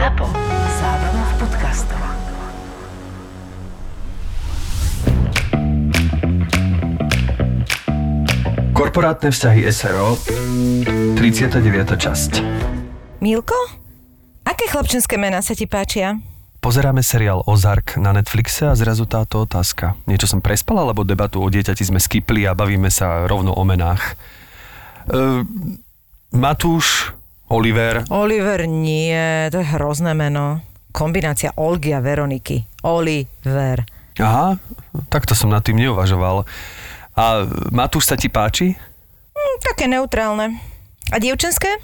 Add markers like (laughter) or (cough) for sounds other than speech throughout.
ZAPO. Zábrná v podcastov. Korporátne vzťahy SRO 39. časť Milko? Aké chlapčenské mená sa ti páčia? Pozeráme seriál Ozark na Netflixe a zrazu táto otázka. Niečo som prespal, alebo debatu o dieťati sme skipli a bavíme sa rovno o menách. Uh, Matúš, Oliver, Oliver nie, to je hrozné meno. Kombinácia Olgy a Veroniky. Oliver. aha, takto som nad tým neuvažoval. A Matúš sa ti páči? Hm, také neutrálne. A dievčenské?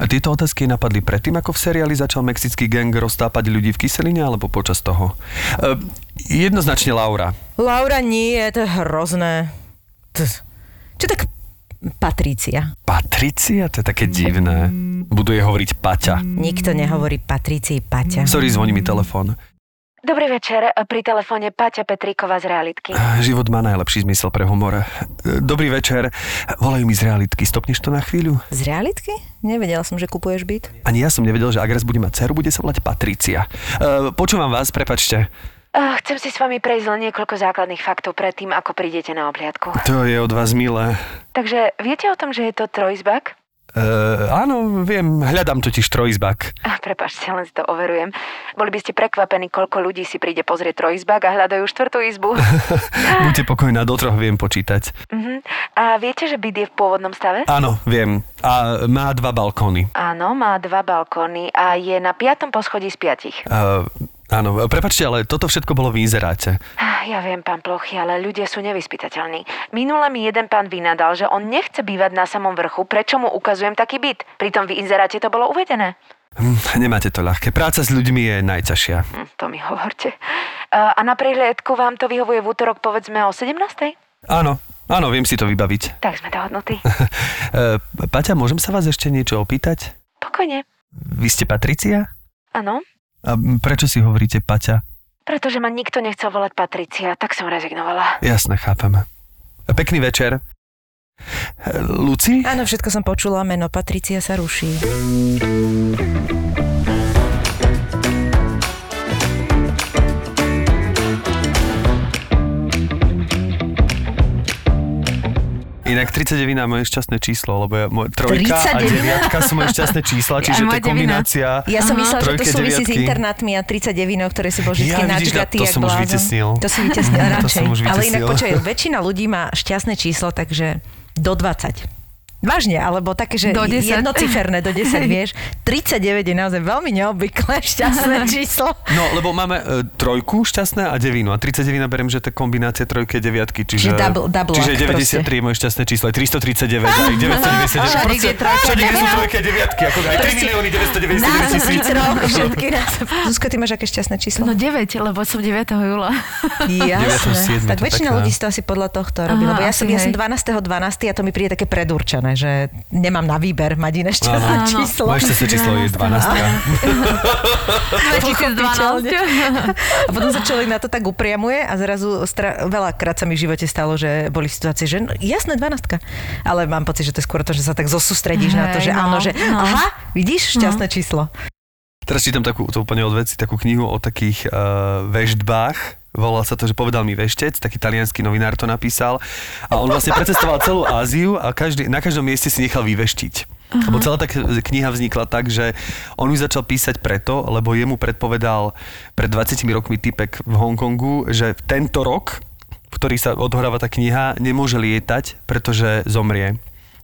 A tieto otázky napadli predtým, ako v seriáli začal mexický gang roztápať ľudí v kyseline, alebo počas toho? Uh, jednoznačne Laura. Laura nie, to je hrozné. Čo tak Patrícia? Patricia? To je také divné. Budú jej hovoriť Paťa. Nikto nehovorí Patrícii Paťa. Sorry, zvoní mi telefón. Dobrý večer, pri telefóne Paťa Petríková z realitky. Život má najlepší zmysel pre humor. Dobrý večer. Volajú mi z realitky. Stopneš to na chvíľu? Z realitky? Nevedela som, že kupuješ byt. Ani ja som nevedel, že raz bude mať dceru, bude sa volať Patricia. Uh, počúvam vás, prepačte. Chcem si s vami prejsť len niekoľko základných faktov predtým, ako prídete na obliadku. To je od vás milé. Takže viete o tom, že je to trojizbak? Uh, áno, viem, hľadám totiž trojizbak. Ah, prepačte, len si to overujem. Boli by ste prekvapení, koľko ľudí si príde pozrieť trojizbak a hľadajú štvrtú izbu. (laughs) (laughs) Buďte pokojná, do troch viem počítať. uh-huh. A viete, že byt je v pôvodnom stave? Áno, viem. A má dva balkóny. Áno, má dva balkóny a je na piatom poschodí z piatich. Uh, áno, prepačte, ale toto všetko bolo v inzeráte. Ah, Ja viem, pán Plochy, ale ľudia sú nevyspytateľní. Minule mi jeden pán vynadal, že on nechce bývať na samom vrchu, prečo mu ukazujem taký byt. Pritom v inzeráte to bolo uvedené. Hm, nemáte to ľahké. Práca s ľuďmi je najťažšia. Hm, to mi hovorte. A, na prehliadku vám to vyhovuje v útorok povedzme o 17. Áno, áno, viem si to vybaviť. (laughs) Tak sme dohodnutí. Uh, (laughs) Paťa, môžem sa vás ešte niečo opýtať? Pokojne. Vy ste Patricia? Áno, A prečo si hovoríte Paťa? pretože ma nikto nechcel volať Patricia, tak som rezignovala. Jasne, chápem. Pekný večer. Luci? Áno, všetko som počula, meno Patricia sa ruší. Inak 39 je moje šťastné číslo, lebo ja, moje, trojka a 39? deviatka sú moje šťastné čísla, čiže to je kombinácia. Ja som myslela, že to súvisí s internátmi a 39, ktoré si bol vždy Ja, načgatý to jak som už vytesnil. To si vytesnil To radšej. Ale inak počkaj, väčšina ľudí má šťastné číslo, takže do 20. Vážne, alebo také, že Do 10. jednociferné do 10, (laughs) vieš. 39 je naozaj veľmi neobvyklé šťastné (laughs) číslo. No, lebo máme e, trojku šťastné a devinu. A 39 berem, že to je kombinácia trojky a deviatky. Čiže, Čiže double- double čiže act 93 je moje šťastné číslo. Aj 339, aj 999. Všade, kde je trojka. Všade, kde sú trojky a deviatky. Ako aj 3 milióny 999 tisíc. (laughs) Všetky nás. Zuzka, ty máš aké šťastné číslo? No 9, lebo som 9. júla. Jasné. 9.7., Tak väčšina ľudí si to asi podľa tohto robí. Lebo ja som, asi ja som hej. 12.12. a to mi príde také predurčené, že nemám na výber mať iné šťastné Áno. číslo. Moje šťastné číslo je 12. 2012. A potom sa človek na to tak upriamuje a zrazu stra- veľakrát sa mi v živote stalo, že boli situácie, že no, jasné, 12. Ale mám pocit, že to je skôr to, že sa tak zosústredíš na to, že Hej, no, áno, že no. aha, vidíš, šťastné číslo. Teraz čítam takú, to úplne od veci, takú knihu o takých uh, veždbách. Volá sa to, že povedal mi veštec, taký talianský novinár to napísal. A on vlastne precestoval celú Áziu a každý, na každom mieste si nechal vyveštiť. Uh-huh. Lebo celá tá kniha vznikla tak, že on ju začal písať preto, lebo jemu predpovedal pred 20 rokmi typek v Hongkongu, že tento rok, v ktorý sa odohráva tá kniha, nemôže lietať, pretože zomrie.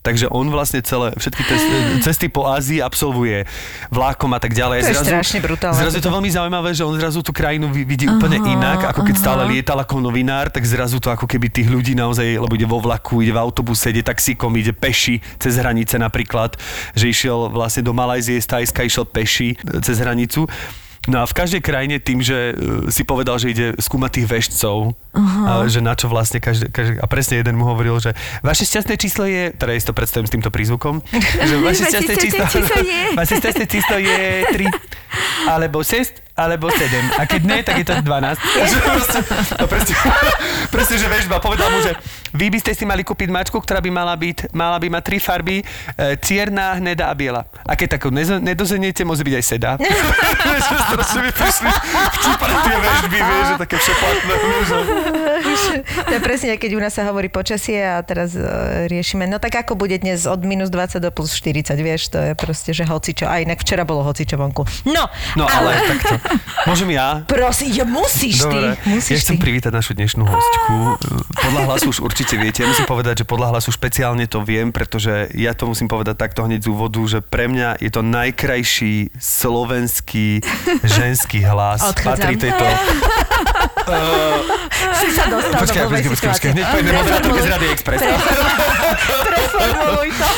Takže on vlastne celé, všetky te, cesty po Ázii absolvuje vlákom a tak ďalej. To je strašne brutálne. Zrazu je to veľmi zaujímavé, že on zrazu tú krajinu vi- vidí úplne inak, ako keď stále lietal ako novinár, tak zrazu to ako keby tých ľudí naozaj, lebo ide vo vlaku, ide v autobuse, ide taxíkom, ide peši cez hranice napríklad, že išiel vlastne do Malajzie z Tajska, išiel peši cez hranicu. No a v každej krajine tým, že e, si povedal, že ide skúmať tých veštcov, a že na čo vlastne každý, každý, a presne jeden mu hovoril, že vaše šťastné číslo je, teda ja si to predstavím s týmto prízvukom, (laughs) že vaše šťastné číslo, číslo je. (laughs) vaše šťastné číslo je 3, alebo 6, alebo 7. A keď nie, tak je to 12. (laughs) Že proste, no presne, presne, že vežba. Povedal mu, že vy by ste si mali kúpiť mačku, ktorá by mala byť, mala by mať tri farby, e, cierna, hnedá a biela. A keď takú nezo- nedozeniete, môže byť aj seda. (laughs) (laughs) Že strašne mi prišli vtipné tie vežby, vieš, že také všeplatné. To je presne, keď u nás sa hovorí počasie a teraz uh, riešime, no tak ako bude dnes od minus 20 do plus 40, vieš, to je proste, že hocičo. A inak včera bolo hocičo vonku. No, No ale takto. Môžem ja? Prosím, ja musíš Dobre, ty. Musíš ja chcem ty. privítať našu dnešnú hostku. Podľa hlasu už určite viete. Ja musím povedať, že podľa hlasu špeciálne to viem, pretože ja to musím povedať takto hneď z úvodu, že pre mňa je to najkrajší slovenský ženský hlas. (laughs) Odchádzam. Patrí tejto... (laughs) Si sa dostal Počkaj, do blbej počkaj, počkaj, počkaj. situácie. Hneď poďme moderátorke z Rady Express. Preformuluj to.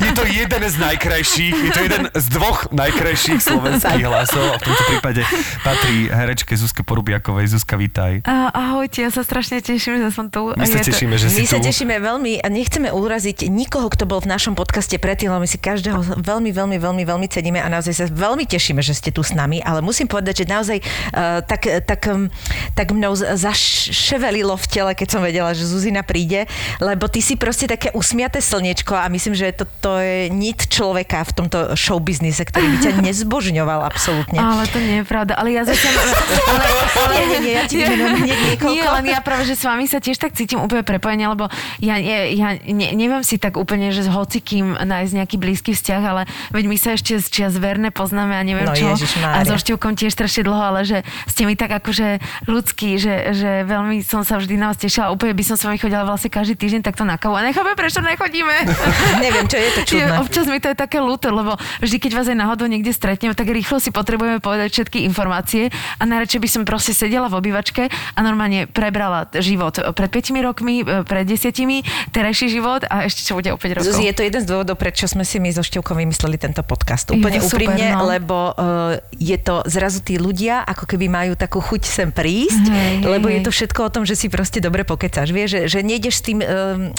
Je to jeden z najkrajších, je to jeden z dvoch najkrajších slovenských hlasov a v tomto prípade patrí herečke Zuzke Porubiakovej. Zuzka, vítaj. Ahojte, ja sa strašne teším, že som tu. My sa Je tešíme, že si My sa tu. tešíme veľmi a nechceme uraziť nikoho, kto bol v našom podcaste predtým, lebo my si každého veľmi, veľmi, veľmi, veľmi ceníme a naozaj sa veľmi tešíme, že ste tu s nami, ale musím povedať, že naozaj uh, tak, tak, um, tak mnou zaševelilo v tele, keď som vedela, že Zuzina príde, lebo ty si proste také usmiaté slniečko a myslím, že to, to je nit človeka v tomto showbiznise, ktorý by ťa (laughs) nezbožňoval absolútne. Ale to nie je pravda. Ale ja zase... (laughs) ale, ale, Nie, nie, nie, ja ti hneď niekoľko. Nie, len ja práve, že s vami sa tiež tak cítim úplne prepojenie, lebo ja, ja, ja ne, neviem si tak úplne, že s hocikým nájsť nejaký blízky vzťah, ale veď my sa ešte z čias verne poznáme a neviem No, čo. A so Števkom tiež strašne dlho, ale že ste mi tak akože ľudskí, že, že veľmi som sa vždy na vás tešila. Úplne by som s vami chodila vlastne každý týždeň takto na kavu. A nechápem, prečo nechodíme. (laughs) Neviem, čo je to čudné. Je, občas mi to je také ľúto, lebo vždy, keď vás aj náhodou niekde stretneme, tak rýchlo si potrebujeme povedať všetky informácie a najradšej by som proste sedela v obývačke a normálne prebrala život pred 5 rokmi, e, pred 10, terajší život a ešte čo bude o 5 rokov. Zuzi, je to jeden z dôvodov, prečo sme si my so Števkom vymysleli tento podcast. Úplne Je to super, úprimne, no. lebo uh, je to zrazu tí ľudia, ako keby majú takú chuť sem prísť, Hej, hej, lebo je hej. to všetko o tom, že si proste dobre pokecáš. Vieš, že, že nejdeš s tým um,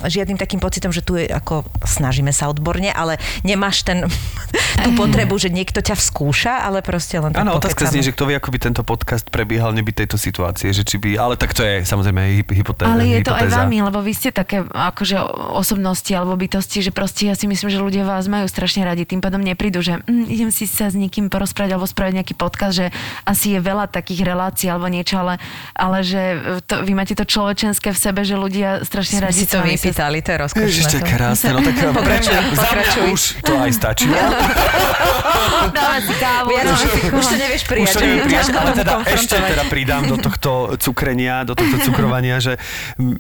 žiadnym takým pocitom, že tu je ako snažíme sa odborne, ale nemáš ten, (laughs) tú potrebu, že niekto ťa vskúša, ale proste len tak Áno, otázka znie, že kto vie, ako by tento podcast prebiehal, neby tejto situácie, že či by, ale tak to je samozrejme hy- hypotéza. Ale je to aj hypotéza. vami, lebo vy ste také akože osobnosti alebo bytosti, že proste ja si myslím, že ľudia vás majú strašne radi, tým pádom neprídu, že mm, idem si sa s niekým porozprávať alebo spraviť nejaký podcast, že asi je veľa takých relácií alebo niečo, ale, ale že to, vy máte to človečenské v sebe, že ľudia strašne Sme radi si to vypýtali, to je rozkošné. Ježiš, to je to. krásne, no tak Pokračuj, (laughs) prečo? Za mňa už to aj stačí. (laughs) Dáme si kávu, dáme už, už to nevieš Už prijať. to že neviem prijať, ale teda ešte teda pridám do tohto cukrenia, do tohto cukrovania, že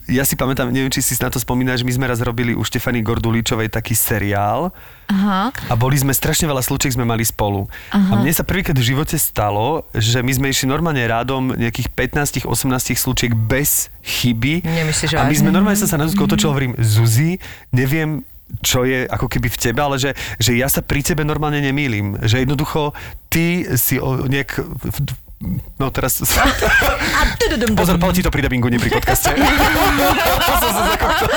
ja si pamätám, neviem, či si na to spomínaš, my sme raz robili u Štefany Gorduličovej taký seriál Aha. a boli sme, strašne veľa slučiek sme mali spolu. A mne sa prvýkrát v živote stalo, že my sme išli normálne rádom nejakých 15-18 slučiek bez chyby. Nemyslíš, že a my sme normálne som sa na Zuzku otočil, hovorím, Zuzi, neviem, čo je ako keby v tebe, ale že, že ja sa pri tebe normálne nemýlim. Že jednoducho ty si o, nejak... No teraz... (laughs) Pozor, platí to pri dubbingu, nie pri podcaste. Som sa zakoptal.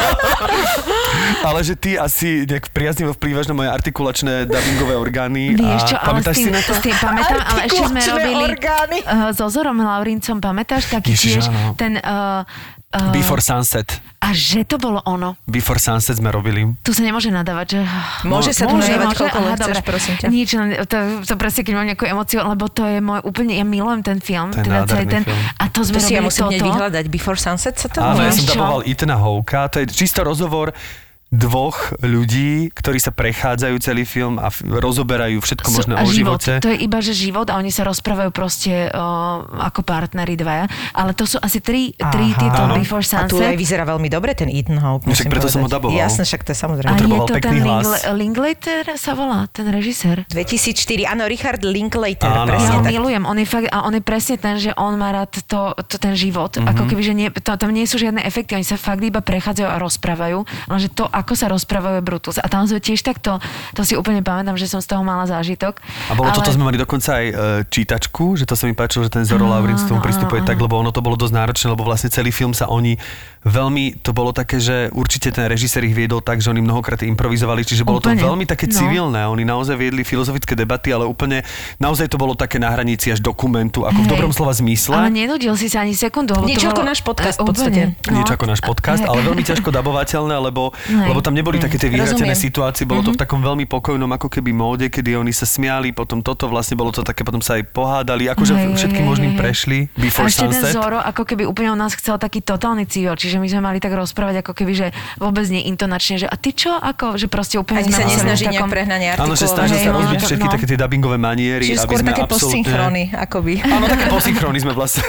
ale že ty asi nejak priaznivo vplývaš na moje artikulačné dubbingové orgány. Vieš čo, a ale s tým, si na to? s tým pamätám, ale ešte sme robili orgány. uh, so Zorom Laurincom, pamätáš? Taký Ježiš, tiež áno. ten... Uh, uh, Before Sunset. A že to bolo ono. Before Sunset sme robili. Tu sa nemôže nadávať, že... Môže sa tu nadávať, koľko len chceš, prosím ťa. Nič, to, to presne, keď mám nejakú emociu, lebo to je môj úplne, ja milujem ten film. To je teda celý ten, film. A to sme To si ja robili musím toto. vyhľadať. Before Sunset sa to Áno, ja som daboval Ethana Hawka. To je čisto rozhovor dvoch ľudí, ktorí sa prechádzajú celý film a f- rozoberajú všetko možné a o život. živote. To je iba, že život a oni sa rozprávajú proste o, ako partneri dvaja. Ale to sú asi tri, tri Aha. títo Áno. Before A tu Sunset. aj vyzerá veľmi dobre ten Ethan Hawke. No však musím preto som ho povedať. daboval. Jasne, však to je a samozrejme. je Potreboval to ten. Lingle, Linklater sa volá, ten režisér. 2004, áno, Richard Linklater, Áno, presne Ja ho tak. milujem, on je fakt, a on je presne ten, že on má rád to, to ten život, mm-hmm. ako keby, že nie, to, tam nie sú žiadne efekty, oni sa fakt iba prechádzajú a rozprávajú, lenže to, ako sa rozprávajú Brutus. A tam sme tiež takto, to si úplne pamätám, že som z toho mala zážitok. A bolo ale... toto, sme mali dokonca aj e, čítačku, že to sa mi páčilo, že ten Zoro Laurin s tomu pristupuje tak, lebo ono to bolo dosť náročné, lebo vlastne celý film sa oni veľmi, to bolo také, že určite ten režisér ich viedol tak, že oni mnohokrát improvizovali, čiže bolo Úplne. to veľmi také No. civilné. Oni naozaj viedli filozofické debaty, ale úplne, naozaj to bolo také na hranici až dokumentu, ako v Hej. dobrom slova zmysle. Ale nenudil si sa ani sekundu. Niečo ako náš podcast v E, podstate. Niečo ako náš podcast, ale veľmi ťažko dabovateľné, lebo, Hej. Lebo tam neboli také tie vyhratené situácie, bolo to v takom veľmi pokojnom ako keby móde, kedy oni sa smiali, potom toto vlastne bolo to také, potom sa aj pohádali, akože Hej, všetkým hej, možným hej, prešli, A Before ešte ten Sunset. Zoro, ako keby úplne u nás chcel taký totálny civil, čiže my sme mali tak rozprávať, ako keby, že vôbec nie intonačne, že a ty čo, ako, že proste úplne Ani sme sa nesnaží takom- prehnane Áno, že snaží sa no, rozbiť všetky no. také tie dubbingové maniery, Čiže aby skôr sme také absolútne... akoby. Áno, také posynchrony sme vlastne.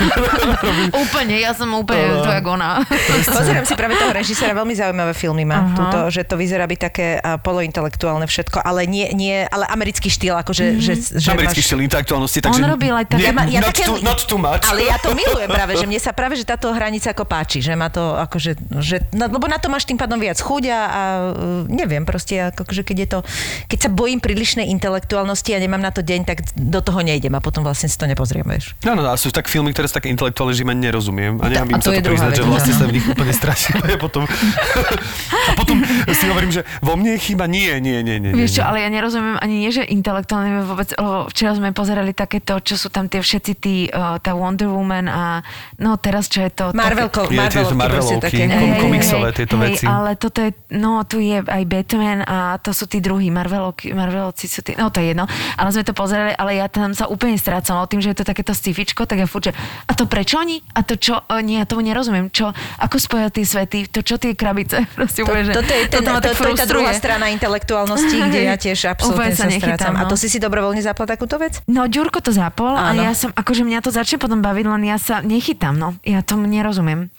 (laughs) Úplne, ja som úplne to, jak ona. Pozerám si práve toho režisera, veľmi zaujímavé filmy má. Aha. Tuto, že to vyzerá byť také polointelektuálne všetko, ale nie, nie ale americký štýl, akože, že, že Americký máš- štýl intelektuálnosti, On takže... robil aj také- nie, Ja ma- ja not, také- too, not too much. Ale ja to milujem (laughs) práve, že mne sa práve, že táto hranica ako páči, že má to akože, že, no, lebo na to máš tým pádom viac chuť a, uh, neviem, proste akože keď je to, keď sa bojím prílišnej intelektuálnosti a nemám na to deň, tak do toho nejdem a potom vlastne si to nepozriem, vieš. Áno, a sú tak filmy, ktoré sú také intelektuálne, že ani nerozumiem. A nechám A im to sa to priznať, že vlastne sa (laughs) v nich úplne strašne (laughs) a potom... a potom (laughs) si hovorím, že vo mne je chyba. Nie, nie, nie, nie. Vieš čo, ale ja nerozumiem ani nie, že intelektuálne vôbec, lebo včera sme pozerali takéto, čo sú tam tie všetci tí, uh, tá Wonder Woman a no teraz čo je to... Marvel, také- Marvelovky, Marvelovky, také. kom- komiksové hej, tieto hej, veci. ale toto je, no tu je aj Batman a to sú tí druhí, Marvelovky, Marvelovci sú tí, no to je jedno, ale sme to pozerali, ale ja tam sa úplne strácam, tým, že je to takéto stifičko, tak ja furt, že a to prečo oni? A to čo? O, nie, ja tomu nerozumiem. Čo, ako spoja tie svety? To čo tie krabice? (laughs) Proste To, úplne, že toto je, ten, to, tak to je tá druhá strana intelektuálnosti, kde ja tiež absolútne sa sa, nechytám, strácam. A no. to si si dobrovoľne zapla takúto vec? No, Ďurko to zapol a ja som, akože mňa to začne potom baviť, len ja sa nechytám, no. Ja tomu nerozumiem.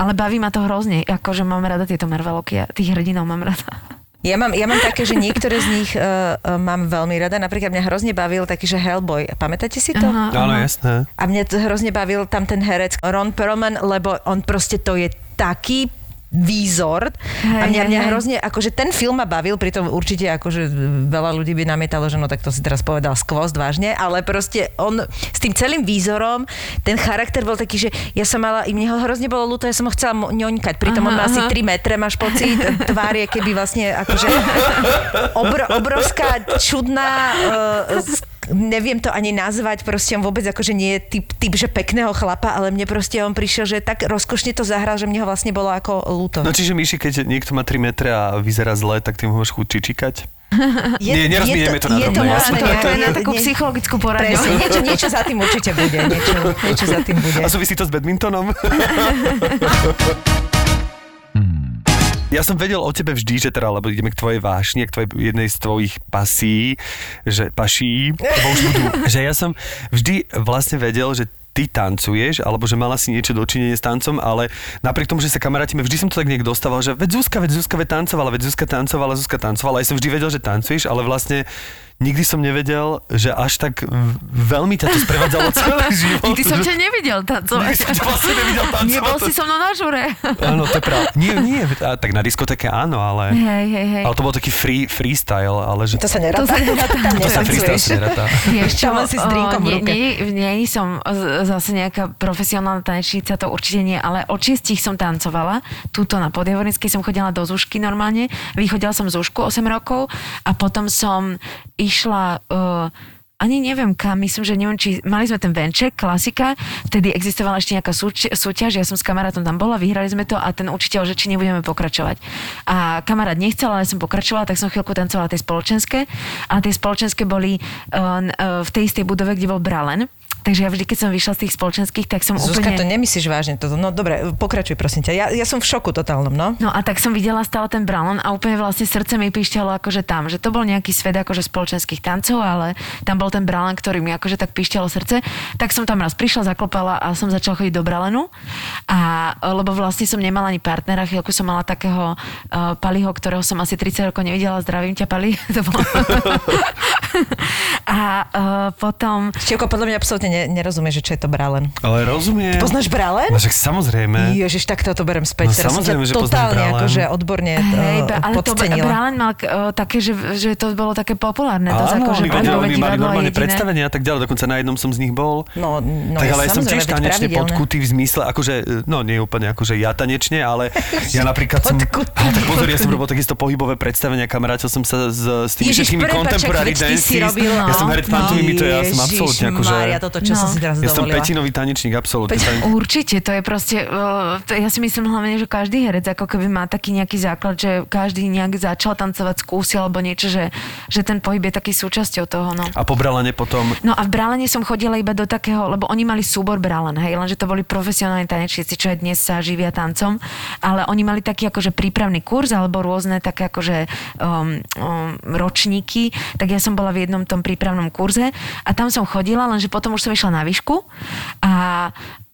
Ale baví ma to hrozne, akože mám rada tieto Marveloky a tých hrdinov mám rada. Ja mám, ja mám také, že niektoré z nich uh, uh, mám veľmi rada. Napríklad mňa hrozne bavil taký, že Hellboy. Pamätáte si to? Áno, jasné. A mňa to hrozne bavil tam ten herec Ron Perlman, lebo on proste to je taký výzor a Hej, mňa, hej, mňa hej. hrozne, akože ten film ma bavil, pritom určite akože veľa ľudí by namietalo, že no tak to si teraz povedal skvost vážne, ale proste on s tým celým výzorom, ten charakter bol taký, že ja som mala, i mne ho hrozne bolo ľúto, ja som ho chcela ňoňkať, pritom on má Aha, asi aha. 3 metre, máš pocit, tvár je keby vlastne akože obro, obrovská, čudná, uh, neviem to ani nazvať, proste on vôbec akože nie je typ, typ, že pekného chlapa, ale mne proste on prišiel, že tak rozkošne to zahral, že mne ho vlastne bolo ako ľúto. No čiže Myši, keď niekto má 3 metre a vyzerá zle, tak ty mu môžeš chuť čičikať? (laughs) je, nie, nerozbijeme to na je to možné, nejaké- To je na takú nie- psychologickú poradňu. Presne, niečo, niečo za tým určite bude. Niečo, niečo za tým bude. A súvisí to s badmintonom? (laughs) Ja som vedel o tebe vždy, že teda, lebo ideme k tvojej vášni, k tvojej jednej z tvojich pasí, že paší, lebo už budú, (laughs) že ja som vždy vlastne vedel, že ty tancuješ, alebo že mala si niečo dočinenie s tancom, ale napriek tomu, že sa kamarátime, vždy som to tak niekto dostával, že veď Zuzka, veď Zuzka, veď tancovala, veď Zuzka tancovala, Zuzka tancovala. Ja som vždy vedel, že tancuješ, ale vlastne nikdy som nevedel, že až tak veľmi ťa to sprevádzalo (laughs) celý život. Nikdy som ťa nevidel tancovať. Nikdy som ťa vlastne nevidel (laughs) tancovať. Nebol si so mnou na žure. Áno, to je pravda. Nie, nie, a tak na diskotéke áno, ale... Hej, hej, hej. Ale to bol taký free, freestyle, ale že... To sa neráta. To sa neráta. (laughs) To sa freestyle sa neráta. Vieš čo, si s drinkom v nie, ruke. nie, nie som z- zase nejaká profesionálna tanečnica, to určite nie, ale od šiestich som tancovala. Tuto na Podjavornickej som chodila do Zušky normálne. Vychodila som Zušku 8 rokov a potom som išla... Uh, ani neviem kam, myslím, že neviem, či mali sme ten venček, klasika, vtedy existovala ešte nejaká súč- súťaž, ja som s kamarátom tam bola, vyhrali sme to a ten učiteľ, že či nebudeme pokračovať. A kamarát nechcel, ale som pokračovala, tak som chvíľku tancovala tie spoločenské a tie spoločenské boli uh, uh, v tej istej budove, kde bol Bralen. Takže ja vždy, keď som vyšla z tých spoločenských, tak som Zuzka, úplne... to nemyslíš vážne toto. No dobre, pokračuj prosím ťa. Ja, ja som v šoku totálnom, no. No a tak som videla stále ten Bralon a úplne vlastne srdce mi píšťalo akože tam, že to bol nejaký svet akože spoločenských tancov, ale tam bol ten Bralon, ktorý mi akože tak píšťalo srdce. Tak som tam raz prišla, zaklopala a som začala chodiť do Bralenu. A lebo vlastne som nemala ani partnera, chvíľku som mala takého uh, Paliho, ktorého som asi 30 rokov nevidela. Zdravím ťa, Pali. (laughs) to bolo... (laughs) (laughs) a uh, potom... Števko podľa mňa absolútne ne, nerozumie, že čo je to bralen. Ale rozumiem. Poznáš bralen? No však samozrejme. Ježiš, tak toto berem späť. No Teraz samozrejme, že totálne Bralen. akože odborne Hej, uh, ba- ale to podcenila. Bralen mal uh, také, že, že to bolo také populárne. To Áno, ako, že oni, pohybové oni mali normálne predstavenia a tak ďalej, dokonca na jednom som z nich bol. No, no tak ale ja som tiež tanečne podkutý v zmysle, akože, no nie úplne akože ja tanečne, ale (laughs) ja napríklad som... Ale tak pozor, ja som robil takisto pohybové predstavenia, kamarátil som sa s, s tými všetkými contemporary robil, Ja som no. herec pantomimy, to ja som absolútne akože... Mária, toto, čo No. som si teraz Ja som dovolila. petinový tanečník, absolútne. Peť- Určite, to je proste, uh, to ja si myslím hlavne, že každý herec ako keby má taký nejaký základ, že každý nejak začal tancovať, skúsil alebo niečo, že, že ten pohyb je taký súčasťou toho. No. A po Bralane potom... No a v Brálene som chodila iba do takého, lebo oni mali súbor Brálen, hej, lenže to boli profesionálni tanečníci, čo aj dnes sa živia tancom, ale oni mali taký akože prípravný kurz alebo rôzne také akože um, um, ročníky, tak ja som bola v jednom tom prípravnom kurze a tam som chodila, lenže potom už som išla na výšku a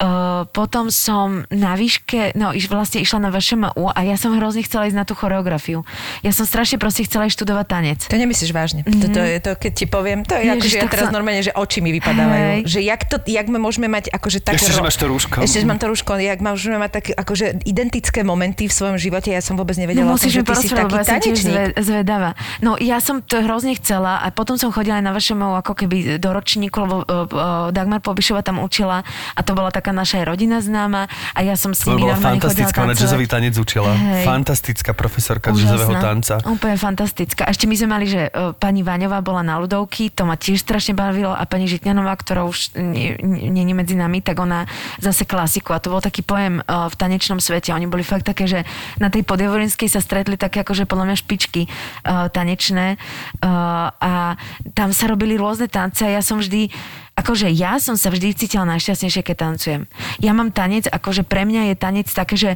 uh, potom som na výške, no iš, vlastne išla na VŠMU a ja som hrozne chcela ísť na tú choreografiu. Ja som strašne proste chcela ísť študovať tanec. To nemyslíš vážne. Mm-hmm. To, to je to, keď ti poviem, to je Ježiš, akože ja tak teraz sa- normálne, že oči mi vypadávajú. Hej. Že jak, to, jak my môžeme mať akože také... Ešte, že ro- máš to rúško. Ešte, že mám to rúško. Jak môžeme mať také akože identické momenty v svojom živote. Ja som vôbec nevedela No o tom, musíš že ty si taký ja som tanečník. zve, zvedavá. No ja som to hrozne chcela a potom som chodila aj na VŠMU ako keby do ročníku, lebo uh, uh, Dagmar Pobišova tam učila a to bola taká naša rodina známa a ja som s nimi bola fantastická, ona jazzový tanec učila. Hej. Fantastická profesorka Úžasná. jazzového tanca. Úplne fantastická. A ešte my sme mali, že uh, pani Váňová bola na ľudovky, to ma tiež strašne bavilo a pani Žitňanová, ktorá už je medzi nami, tak ona zase klasiku a to bol taký pojem uh, v tanečnom svete. Oni boli fakt také, že na tej podjavorinskej sa stretli také akože podľa mňa špičky uh, tanečné uh, a tam sa robili rôzne tance a ja som vždy akože ja som sa vždy cítila najšťastnejšie, keď tancujem. Ja mám tanec, akože pre mňa je tanec také, že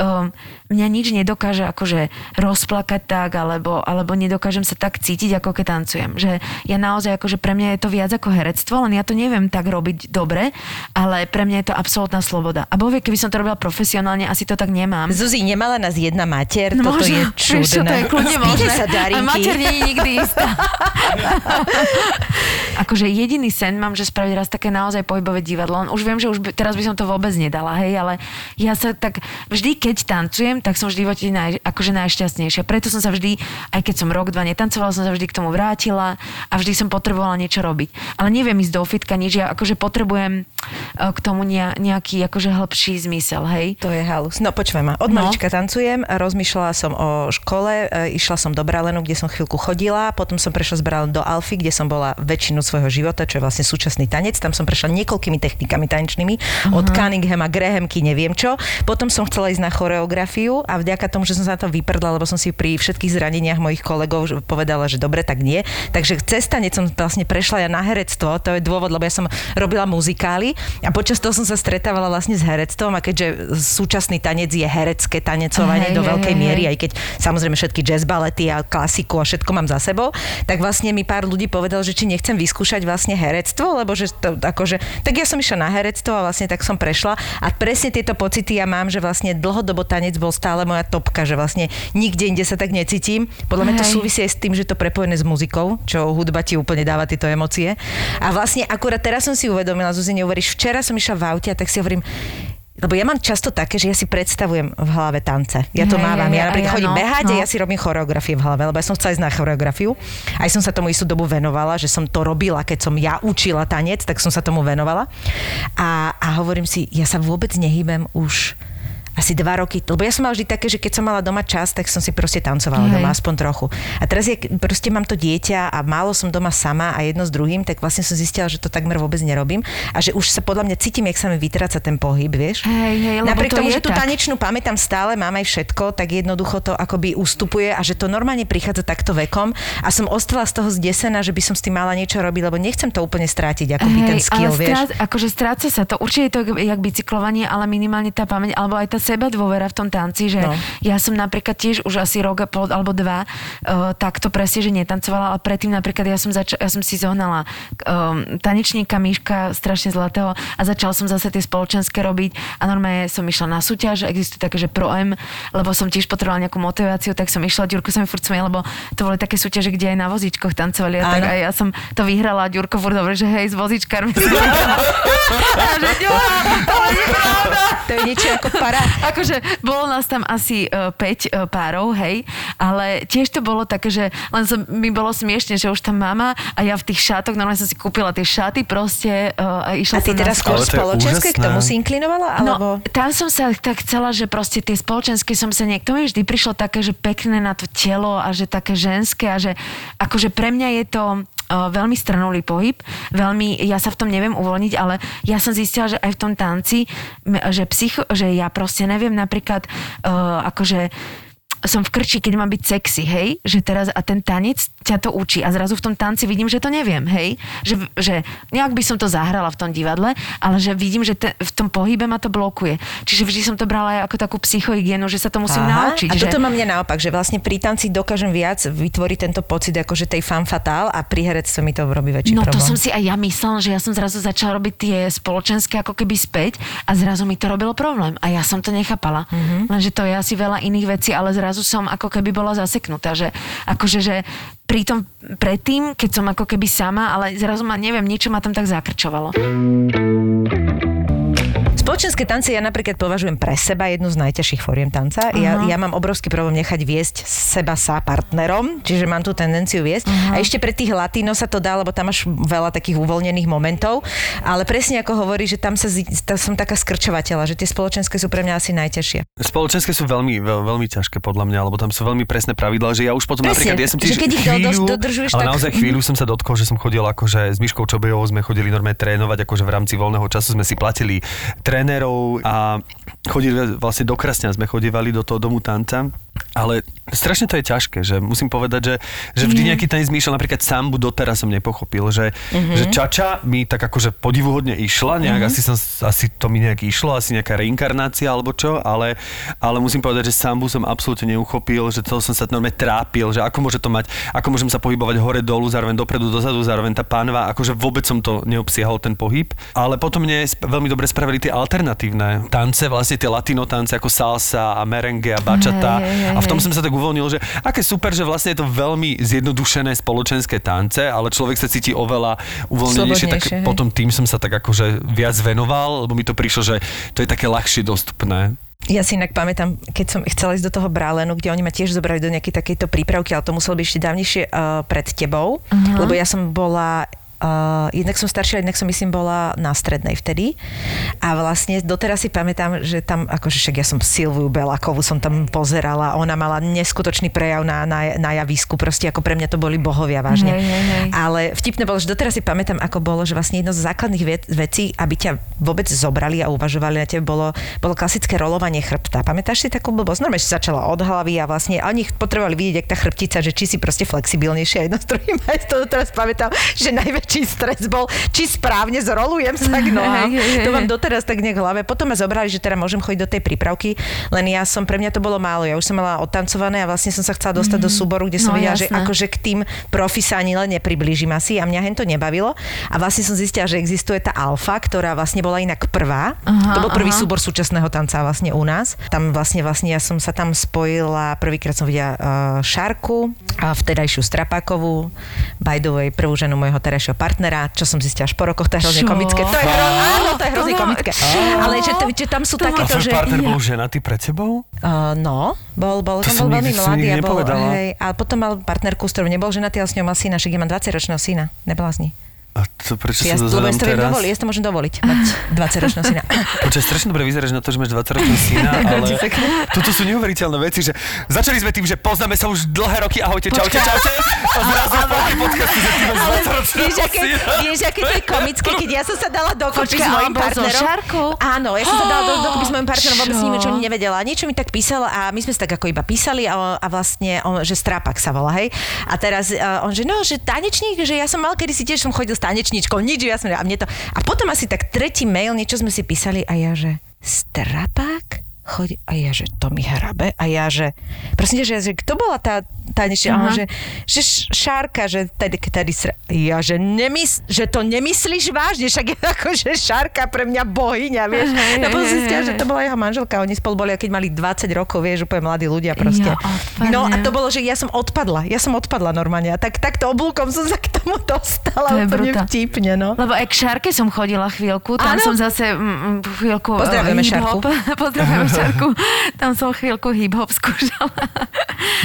um, mňa nič nedokáže akože rozplakať tak, alebo, alebo nedokážem sa tak cítiť, ako keď tancujem. Že ja naozaj, akože pre mňa je to viac ako herectvo, len ja to neviem tak robiť dobre, ale pre mňa je to absolútna sloboda. A boh vie, keby som to robila profesionálne, asi to tak nemám. Zuzi, nemala nás jedna mater, No toto je vieš čo, to čudné. je kľudne možné. sa A mater nie je nikdy istá. (laughs) akože jediný sen mám, že spraviť raz také naozaj pohybové divadlo. Už viem, že už by, teraz by som to vôbec nedala, hej, ale ja sa tak, vždy keď tancujem, tak som vždy v živote naj, akože najšťastnejšia. Preto som sa vždy, aj keď som rok, dva netancovala, som sa vždy k tomu vrátila a vždy som potrebovala niečo robiť. Ale neviem ísť do fitka, nič, ja akože potrebujem eh, k tomu ne, nejaký akože hĺbší zmysel, hej. To je halus. No počúvaj ma, od No. malička tancujem, rozmýšľala som o škole, e, išla som do Bralenu, kde som chvíľku chodila, potom som prešla z Bralenu do Alfy, kde som bola väčšinu svojho života, čo je vlastne súčasný tanec. Tam som prešla niekoľkými technikami tanečnými, od Cunninghama, Grahamky, neviem čo. Potom som chcela ísť na choreografiu a vďaka tomu, že som sa na to vyprdla, lebo som si pri všetkých zraneniach mojich kolegov povedala, že dobre, tak nie. Takže cez tanec som vlastne prešla ja na herectvo, to je dôvod, lebo ja som robila muzikály a počas toho som sa stretávala vlastne s herectvom a keďže súčasný tanec je herecké tanecovanie Hej, do veľkej hej, miery, hej. aj keď samozrejme všetky jazz balety a klasiku a všetko mám za sebou, tak vlastne mi pár ľudí povedal, že či nechcem vyskúšať vlastne herectvo, lebo že to, akože, tak ja som išla na herectvo a vlastne tak som prešla a presne tieto pocity ja mám, že vlastne dlhodobo tanec bol stále moja topka, že vlastne nikde inde sa tak necítim. Podľa mňa to súvisí aj s tým, že to prepojené s muzikou, čo hudba ti úplne dáva tieto emócie. A vlastne akurát teraz som si uvedomila, Zuzi, neuveríš, včera som išla v aute a tak si hovorím, lebo ja mám často také, že ja si predstavujem v hlave tance. Ja to mávam. Ja napríklad ja, chodím no, behať a no. ja si robím choreografie v hlave, lebo ja som chcela ísť na choreografiu. Aj som sa tomu istú dobu venovala, že som to robila, keď som ja učila tanec, tak som sa tomu venovala. A, a hovorím si, ja sa vôbec nehýbem už asi dva roky, lebo ja som mala vždy také, že keď som mala doma čas, tak som si proste tancovala Hej. doma aspoň trochu. A teraz je, proste mám to dieťa a málo som doma sama a jedno s druhým, tak vlastne som zistila, že to takmer vôbec nerobím a že už sa podľa mňa cítim, jak sa mi vytráca ten pohyb, vieš? Hej, hej, Napriek to tomu, že tú tak. tanečnú pamätám stále, mám aj všetko, tak jednoducho to akoby ustupuje a že to normálne prichádza takto vekom a som ostala z toho zdesená, že by som s tým mala niečo robiť, lebo nechcem to úplne strátiť, akoby ten skill, ale vieš? strát, akože stráca sa to. Určite je to jak bicyklovanie, ale minimálne tá pamäť, alebo aj tá seba dôvera v tom tanci, že No. ja som napríklad tiež už asi rok a pol alebo dva uh, takto presne, že netancovala, ale predtým napríklad ja som, zač- ja som si zohnala um, tanečníka Miška, strašne zlatého a začala som zase tie spoločenské robiť a normálne som išla na súťaž, existuje také, že pro M, lebo som tiež potrebovala nejakú motiváciu, tak som išla, Ďurko sa mi furt smeje, lebo to boli také súťaže, kde aj na vozíčkoch tancovali a tak a ja som to vyhrala a Ďurko furt dobre, že hej, s vozíčkármi som (laughs) to je niečo ako para. Akože bolo nás tam asi uh, 5 uh, párov, hej, ale tiež to bolo také, že len som, mi bolo smiešne, že už tam mama a ja v tých šátoch, normálne som si kúpila tie šaty proste uh, a išla A ty som teraz skôr spoločenské, k tomu si inklinovala? Alebo... No, tam som sa tak chcela, že proste tie spoločenské som sa niekto mi vždy prišlo také, že pekné na to telo a že také ženské a že akože pre mňa je to veľmi stranulý pohyb, veľmi, ja sa v tom neviem uvoľniť, ale ja som zistila, že aj v tom tanci, že, psycho, že ja proste neviem napríklad uh, akože som v krči, keď mám byť sexy, hej, že teraz a ten tanec ťa to učí a zrazu v tom tanci vidím, že to neviem, hej, že, že nejak by som to zahrala v tom divadle, ale že vidím, že te, v tom pohybe ma to blokuje. Čiže vždy som to brala aj ako takú psychohygienu, že sa to musím naučiť. A že... toto mám mňa naopak, že vlastne pri tanci dokážem viac vytvoriť tento pocit akože tej fan fatál a pri herectve mi to robí väčší No problém. to som si aj ja myslela, že ja som zrazu začala robiť tie spoločenské ako keby späť a zrazu mi to robilo problém a ja som to nechápala. Mm-hmm. Lenže to je asi veľa iných vecí, ale zrazu som ako keby bola zaseknutá, že akože, že pri tom predtým, keď som ako keby sama, ale zrazu ma, neviem, niečo ma tam tak zakrčovalo. Spoločenské tance ja napríklad považujem pre seba jednu z najťažších foriem tanca. Ja, ja mám obrovský problém nechať viesť seba sa partnerom, čiže mám tú tendenciu viesť. A ešte pre tých latino sa to dá, lebo tam máš veľa takých uvoľnených momentov, ale presne ako hovorí, že tam, sa, zi- tam som taká skrčovateľa, že tie spoločenské sú pre mňa asi najťažšie. Spoločenské sú veľmi, veľ, veľmi ťažké podľa mňa, lebo tam sú veľmi presné pravidlá, že ja už potom Presne, napríklad, ja som že tiež keď ich do- chvíľu, dodržuješ, ale tak- naozaj chvíľu som sa dotkol, že som chodil akože s Myškou Čobejovou sme chodili normálne trénovať, akože v rámci voľného času sme si platili trénerov a chodili vlastne do Krasňa sme chodívali do toho domu tanca. Ale strašne to je ťažké, že musím povedať, že, že vždy nejaký tanec mi išiel, napríklad sambu doteraz som nepochopil, že, Mhm. že čača mi tak akože podivuhodne išla, nejak asi, som, asi to mi nejak išlo, asi nejaká reinkarnácia alebo čo, ale, ale musím povedať, že sambu som absolútne neuchopil, že to som sa normálne trápil, že ako môže to mať, ako môžem sa pohybovať hore dolu, zároveň dopredu, dozadu, zároveň tá pánva, akože vôbec som to neobsiahol ten pohyb, ale potom mne veľmi dobre spravili tie alternatívne tance, vlastne tie latino tance ako salsa a merengue a bachata Hej, hej, hej, a v tom som sa tak uvoľnil, že aké super, že vlastne je to veľmi zjednodušené spoločenské tance, ale človek sa cíti oveľa uvoľnenejšie, tak hej. potom tým som sa tak akože viac venoval, lebo mi to prišlo, že to je také ľahšie dostupné. Ja si inak pamätám, keď som chcela ísť do toho Brálenu, kde oni ma tiež zobrali do nejakej takejto prípravky, ale to muselo byť ešte dávnejšie uh, pred tebou, uh-huh. lebo ja som bola Uh, jednak som staršia, jednak som myslím bola na strednej vtedy a vlastne doteraz si pamätám, že tam, akože však ja som Silviu Belakovú som tam pozerala, ona mala neskutočný prejav na, na, na javisku, proste ako pre mňa to boli bohovia vážne. Hej, hej, hej. Ale vtipné bolo, že doteraz si pamätám, ako bolo, že vlastne jedno z základných vec, vecí, aby ťa vôbec zobrali a uvažovali na tebe, bolo, bolo klasické rolovanie chrbta. Pamätáš si takú blbosť? Normálne si začala od hlavy a vlastne oni potrebovali vidieť, jak tá chrbtica, že či si proste flexibilnejšia jedno s druhým. (laughs) Aj to teraz pamätám, že najväčší stres bol, či správne zrolujem sa k (laughs) nohám. To mám doteraz tak nejak v hlave. Potom ma zobrali, že teda môžem chodiť do tej prípravky, len ja som, pre mňa to bolo málo. Ja už som mala odtancované a vlastne som sa chcela dostať do súboru, kde som No, videla, že jasné. akože k tým profi sa ani len nepriblížim asi a mňa hen to nebavilo. A vlastne som zistila, že existuje tá alfa, ktorá vlastne bola inak prvá. Aha, to bol prvý aha. súbor súčasného tanca vlastne u nás. Tam vlastne, vlastne ja som sa tam spojila, prvýkrát som videla uh, Šarku a vtedajšiu Strapákovú, by the way, prvú ženu môjho terajšieho partnera, čo som zistila až po rokoch, to je hrozne Čo? komické. To je, hro... Áno, to je hrozne To- komické. Ale že, to, že tam sú A takéto, že... partner bol ženatý pred tebou? Uh, no, bol, bol, To bol veľmi mladý a bol, hej, a potom mal partnerku, s ktorou nebol ženatý, ale s ňou mal syna, však ja mám 20-ročného syna, neblázni. A to prečo Ja, si to viem teraz? dovoliť, ja si to môžem dovoliť, mať 20-ročného syna. (laughs) Počkaj, strašne dobre vyzeráš na to, že máš 20 ročný syna, (laughs) ale toto sú neuveriteľné veci, že začali sme tým, že poznáme sa už dlhé roky, ahojte, čaute, čaute. A zrazu po tej podcastu, že ty máš 20 ročného Vieš, aké, syna. vieš, aké to je komické, keď ja som sa dala dokopy s mojim partnerom. Áno, ja som sa dala do, dokopy s mojim partnerom, vôbec Čo? s ním niečo nevedela. Niečo mi tak písal a my sme sa tak ako iba písali a, a vlastne, on, že Strapak sa volá, hej. A teraz uh, on, že no, že tanečník, že ja som mal kedy si tiež som chodil s tanečníčkou, nič, som, a mne to... A potom asi tak tretí mail, niečo sme si písali a ja, že Strapák? Chodí, a ja, že to mi hrabe, a ja, že, prosím ťa, že, že kto bola tá tanečná, uh-huh. že, že Šárka, že tady, tady sra... ja, že, nemys, že to nemyslíš vážne, však je (laughs) ako, že Šárka pre mňa bohyňa, vieš. Hej, Ja potom zistila, že to bola jeho manželka, oni spolu boli, keď mali 20 rokov, vieš, úplne mladí ľudia proste. Ja odpadnem. no a to bolo, že ja som odpadla, ja som odpadla normálne, a tak, takto oblúkom som sa k tomu dostala To úplne vtipne, no. Lebo aj k Šárke som chodila chvíľku, tam Áno. som zase mm, mm, chvíľku eh, (laughs) Pozdravujeme hip-hop. (laughs) Pozdravujeme Šárku. Tam som chvíľku hip-hop skúšala.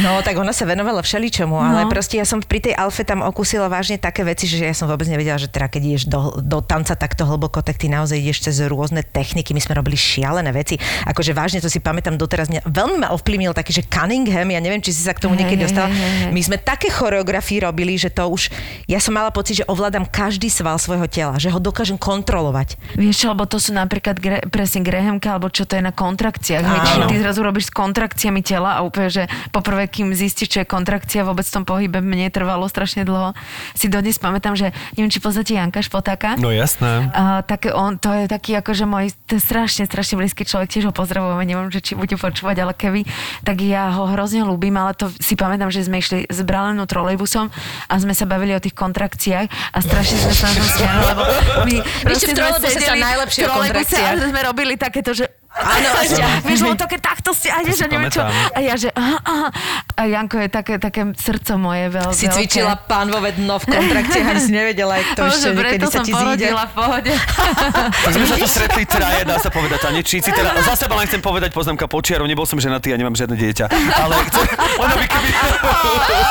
No, tak ona sa venovala všeličomu, no. ale proste ja som pri tej alfe tam okusila vážne také veci, že ja som vôbec nevedela, že teda keď ideš do, do tanca takto hlboko, tak ty naozaj ideš cez rôzne techniky. My sme robili šialené veci. Akože vážne to si pamätám doteraz. Mňa veľmi ma ovplyvnil taký, že Cunningham, ja neviem, či si sa k tomu niekedy dostala. My sme také choreografie robili, že to už... Ja som mala pocit, že ovládam každý sval svojho tela, že ho dokážem kontrolovať. Vieš čo, lebo to sú napríklad gre, presne Grahamke, alebo čo to je na kontrakciách. Áno. ty zrazu robíš s kontrakciami tela a úplne, že poprvé, kým zistíš, čo je kontrakcia vôbec v tom pohybe, mne trvalo strašne dlho. Si dodnes pamätám, že neviem, či poznáte Janka Špotáka. No jasné. A, tak on, to je taký akože môj to je strašne, strašne blízky človek, tiež ho pozdravujeme, neviem, že či bude počúvať, ale keby, tak ja ho hrozne ľúbim, ale to si pamätám, že sme išli s Bralenou trolejbusom a sme sa bavili o tých kontrakciách a strašne sme sa na tom smiali, lebo my proste v trolejbuse sa najlepšie kontrakciách. A sme robili takéto, že Áno, (laughs) a Vieš, bolo také takto stiahneš To si a neviem čo. A ja, že aha, aha. A Janko je také, také srdco moje veľ, Si veľké. cvičila pánvové dno v kontrakte, ani si nevedela, jak to ešte niekedy sa ti zíde. porodila v pohode. (laughs) Tak sme sa tu stretli traje, dá sa povedať, tanečníci. Teda (laughs) za seba len chcem povedať poznámka počiarov, nebol som ženatý a nemám žiadne dieťa. Ale chcem, ono by keby...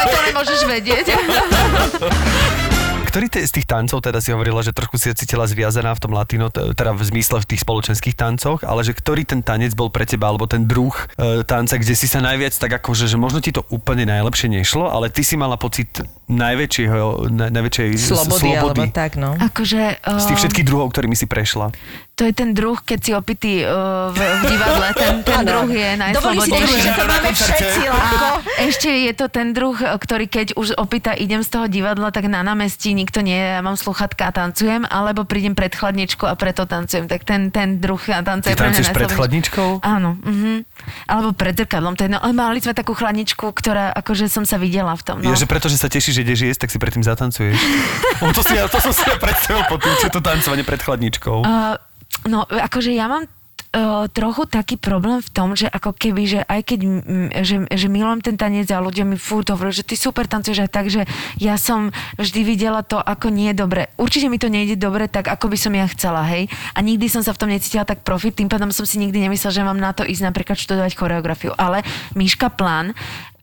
To nemôžeš vedieť. Ktorý z tých tancov, teda si hovorila, že trošku si cítila zviazaná v tom latino, t- teda v zmysle v tých spoločenských tancoch, ale že ktorý ten tanec bol pre teba, alebo ten druh e, tanca, kde si sa najviac tak akože, že možno ti to úplne najlepšie nešlo, ale ty si mala pocit najväčšieho, na, najväčšej Slobody, slobody alebo tak, no. Akože... z tých uh, všetkých druhov, ktorými si prešla. To je ten druh, keď si opitý uh, v, v divadle, ten, ten druh je si najslobodnejší. že to máme všetci. A ešte je to ten druh, ktorý keď už opýta, idem z toho divadla, tak na námestí nikto nie je, ja mám sluchatka a tancujem, alebo prídem pred chladničku a preto tancujem. Tak ten, ten druh tance Ty je pre mňa tancuješ pred chladničkou? Áno. Uh-huh. Alebo pred zrkadlom. To je, no, mali sme takú chladničku, ktorá akože som sa videla v tom. No. Je, že preto, že sa tešíš, že ideš jesť, tak si predtým zatancuješ. (laughs) O, to, si, ja- to som si ja predstavil po tým, čo to tancovanie pred chladničkou. Uh, no, akože ja mám uh, trochu taký problém v tom, že ako keby, že aj keď, mm, že, že milujem ten tanec a ľudia mi furt hovorili, že ty super tancuješ aj tak, že ja som vždy videla to, ako nie je dobre. Určite mi to nejde dobre tak, ako by som ja chcela, hej. A nikdy som sa v tom necítila tak profit, tým pádom som si nikdy nemyslela, že mám na to ísť napríklad študovať choreografiu. Ale Míška plán,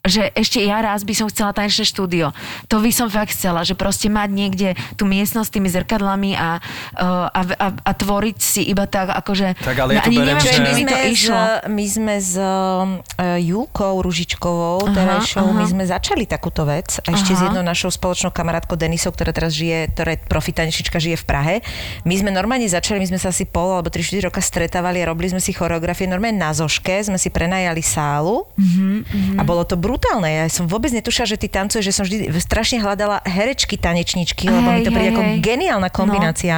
že ešte ja raz by som chcela tanečné štúdio. To by som fakt chcela, že proste mať niekde tú miestnosť s tými zrkadlami a, uh, a, a, a tvoriť si iba tak, akože... Tak ale ja to beriem, neviem, že- my mi to sme, s, išlo. my sme s uh, Julkou Ružičkovou, terajšou, my sme začali takúto vec. A ešte Aha. s jednou našou spoločnou kamarátkou Denisou, ktorá teraz žije, ktorá je profi tanečnička, žije v Prahe. My sme normálne začali, my sme sa asi pol alebo 3-4 roka stretávali a robili sme si choreografie normálne na zoške, sme si prenajali sálu Mhm, a bolo to brutálne. Ja som vôbec netušila, že ty tancuješ, že som vždy strašne hľadala herečky, tanečničky, lebo mi Hej, to príde hej, ako hej. geniálna kombinácia,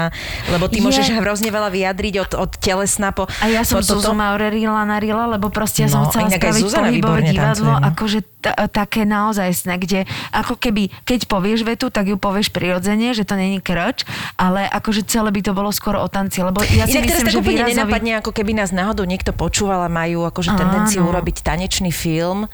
lebo ty Je. môžeš hrozne veľa vyjadriť od, od telesna po A ja som po. Zuzu Maurerila narila, lebo proste ja som No, chcela spraviť Zuzana pohybové divadlo, tancuje, no. akože t- také naozaj kde ako keby, keď povieš vetu, tak ju povieš prirodzene, že to není krč, ale akože celé by to bolo skôr o tanci, lebo ja si Inak teraz myslím, tak že výrazový... nenapadne, ako keby nás náhodou niekto počúval a majú akože tendenciu urobiť tanečný film,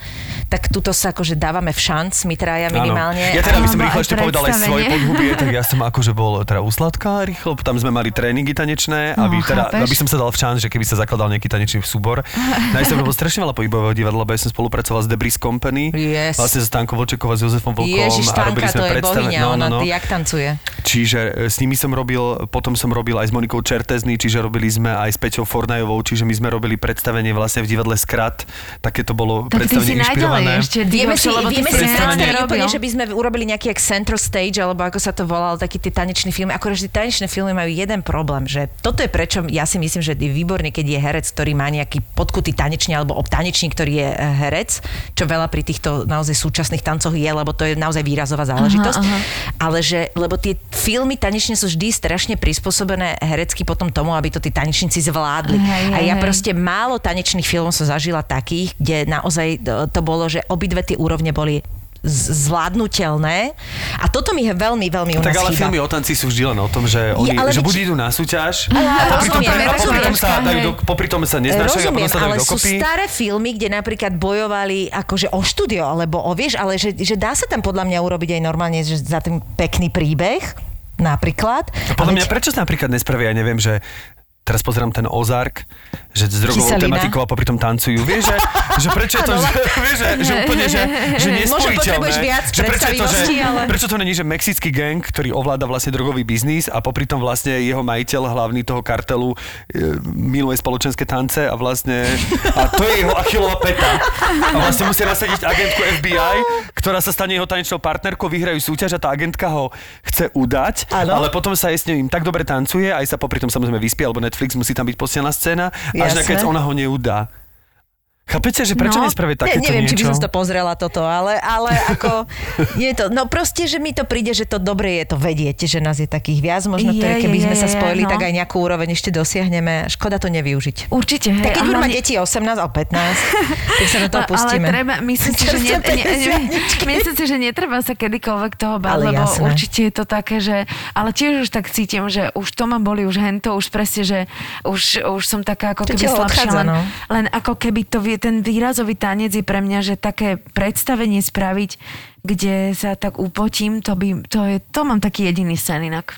tak tuto sa akože dávame v šanc, my traja minimálne. Áno. Ja teda by som rýchlo ešte povedal aj svoje predstavenie. podhubie, tak ja (laughs) som akože bol teda u Sladká rýchlo, tam sme mali tréningy tanečné, aby, No, teda, chápeš? aby som sa dal v šanc, že keby sa zakladal nejaký tanečný súbor. (laughs) Najskôr bolo strašne veľa pohybového divadla, lebo ja som spolupracoval s Debris Company, Yes. vlastne so Stankou Volčekovou a s Jozefom Vlkom Ježiš, a robili sme to je predstave- bohyňa, no, no, no. jak tancuje. Čiže e, s nimi som robil, potom som robil aj s Monikou Čertezny, čiže robili sme aj s Peťou Fornajovou, čiže my sme robili predstavenie vlastne v divadle Skrat, také to bolo Tak predstavenie inšpirované. Ešte Vieme si, lebo vieme si úplne, že by sme urobili nejaký jak Central Stage, alebo ako sa to volalo, taký tie tanečné filmy. Akorže tie tanečné filmy majú jeden problém, že toto je prečo ja si myslím, že je výborný, keď je herec, ktorý má nejaký podkutý tanečný alebo obtanečník, ktorý je eh, herec, čo veľa pri týchto naozaj súčasných tancoch je, lebo to je naozaj výrazová záležitosť. aha. Ale že, lebo tie filmy tanečné sú vždy strašne prispôsobené herecky potom tomu, aby to tí tanečníci zvládli. Hej, A ja hej. proste málo tanečných filmov som zažila takých, kde naozaj to- to bolo, že obidve tie úrovne boli zvládnutelné. A toto mi je veľmi, veľmi u nás Tak ale chýba. filmy o tanci sú vždy len o tom, že oni, ale že buď idú na súťaž Aha, a popri tom, rozumiem, a popri tom rozumiem. sa dajú do, popri tom sa neznášajú a potom Rozumiem, sa dajú ale sú dokopy. staré filmy, kde napríklad bojovali akože o štúdio, alebo o vieš, ale že, že dá sa tam podľa mňa urobiť aj normálne, že za ten pekný príbeh, napríklad. A podľa mňa, prečo sa napríklad nespravia, ja neviem, že teraz pozerám ten Ozark, že s drogovou Kyselina. tematikou a popri tom tancujú. Vieš, že, že prečo je to, že, (laughs) vieš, že, že úplne, že, že nespojiteľné. viac že prečo, to, že, ale- prečo to není, že mexický gang, ktorý ovláda vlastne drogový biznis a popri tom vlastne jeho majiteľ hlavný toho kartelu e, miluje spoločenské tance a vlastne a to je jeho achilová peta. A vlastne musia nasadiť agentku FBI, ktorá sa stane jeho tanečnou partnerkou, vyhrajú súťaž a tá agentka ho chce udať, Áno. ale potom sa jej s ním tak dobre tancuje, aj sa popri tom samozrejme vyspí, alebo Netflix musí tam byť posielna scéna, až Jasné. nakoniec ona ho neudá. Chápete, že prečo No, nespraviť Ne, takéto neviem, či by som to pozrela toto, ale, ale ako (laughs) je to, no proste, že mi to príde, že to dobre je to vedieť, že nás je takých viac, možno Je, ktoré, je, keby je, sme sa je, spojili, no. tak aj nejakú úroveň ešte dosiahneme. Škoda to nevyužiť. Určite, hej. Tak keď a budú mať deti 18 alebo 15, tak sa do toho (laughs) A- pustíme. Ale treba, myslím si, že, ne, ne, ne, 50-ničky. myslím si, že netreba sa kedykoľvek toho báť, Ale lebo jasné. určite je to také, že... Ale tiež už tak cítim, že už to ma boli, už hento, už presne, že už, už som taká ako To keby slabšia. odchádza, Len, no. len ako keby to, vie- ten výrazový tanec je pre mňa, že také predstavenie spraviť, kde sa tak upotím, to, by, to, je, to mám taký jediný sen inak.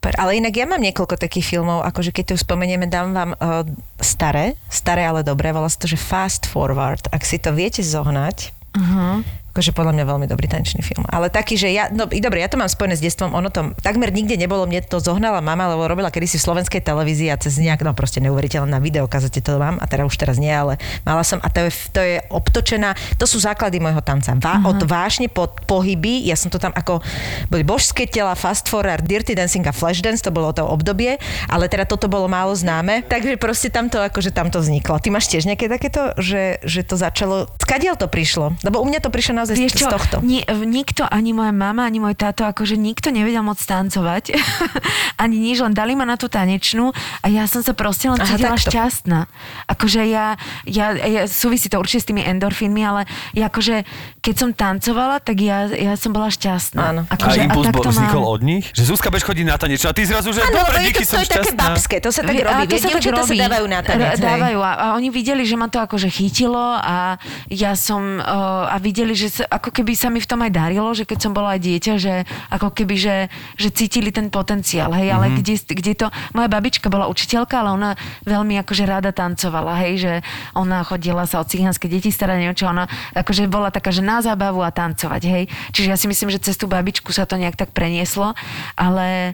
Super, ale inak ja mám niekoľko takých filmov, akože keď to spomenieme, dám vám uh, staré, staré, ale dobré, volá sa to, že Fast Forward. Ak si to viete zohnať, Uh-huh. Akože podľa mňa veľmi dobrý tanečný film. Ale taký, že ja, no i dobre, ja to mám spojené s detstvom, ono to takmer nikde nebolo, mne to zohnala mama, lebo robila kedysi v slovenskej televízii a cez nejak, no proste neuveriteľné na videokazete to mám, a teda už teraz nie, ale mala som, a to je, to je obtočená, to sú základy môjho tanca. Vá, Mhm. Od vášne po pohyby, ja som to tam ako, boli božské tela, fast forward, dirty dancing a flash dance, to bolo to obdobie, ale teda toto bolo málo známe, takže proste tamto, akože tamto vzniklo. Ty máš tiež nejaké takéto, že, že to začalo, skadiaľ to prišlo? Lebo u mňa to prišlo naozaj Vieš z, čo, z tohto. Ni, nikto, ani moja mama, ani môj táto, akože nikto nevedel moc tancovať. (laughs) ani nič, len dali ma na tú tanečnú a ja som sa proste len Aha, cítila takto. šťastná. Akože ja, ja, ja, súvisí to určite s tými endorfínmi, ale ja akože, keď som tancovala, tak ja, ja som bola šťastná. Áno. A Akože, impuls tak bol, to mám. vznikol od nich? Že Zuzka bež chodí na tanečnú a ty zrazu, že Áno, dobre, díky, to, som to je také šťastná. babské, to sa tak robí. a to sa tak dievčatá sa robí. dávajú na tanec. Dávajú a, a oni videli, že ma to akože chytilo a ja som uh, a videli, že ako keby sa mi v tom aj darilo, že keď som bola aj dieťa, že ako keby, že, že cítili ten potenciál, hej, ale Mhm. mm-hmm. kde, kde to, moja babička bola učiteľka, ale ona veľmi akože rada tancovala, hej, že ona chodila sa o cigánske deti starať, neviem čo, ona akože bola taká, že na zábavu a tancovať, hej. Čiže ja si myslím, že cez tú babičku sa to nejak tak prenieslo, ale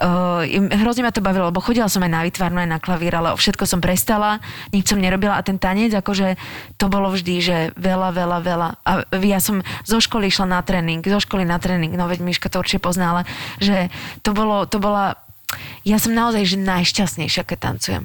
uh, hrozne ma to bavilo, lebo chodila som aj na výtvarnú, aj na klavír, ale všetko som prestala, nič som nerobila a ten tanec, akože to bolo vždy, že veľa, veľa, veľa. A ja som zo školy išla na tréning, zo školy na tréning, no veď Miška to určite pozná, ale že to bolo, to bola ja som naozaj že najšťastnejšia, keď tancujem.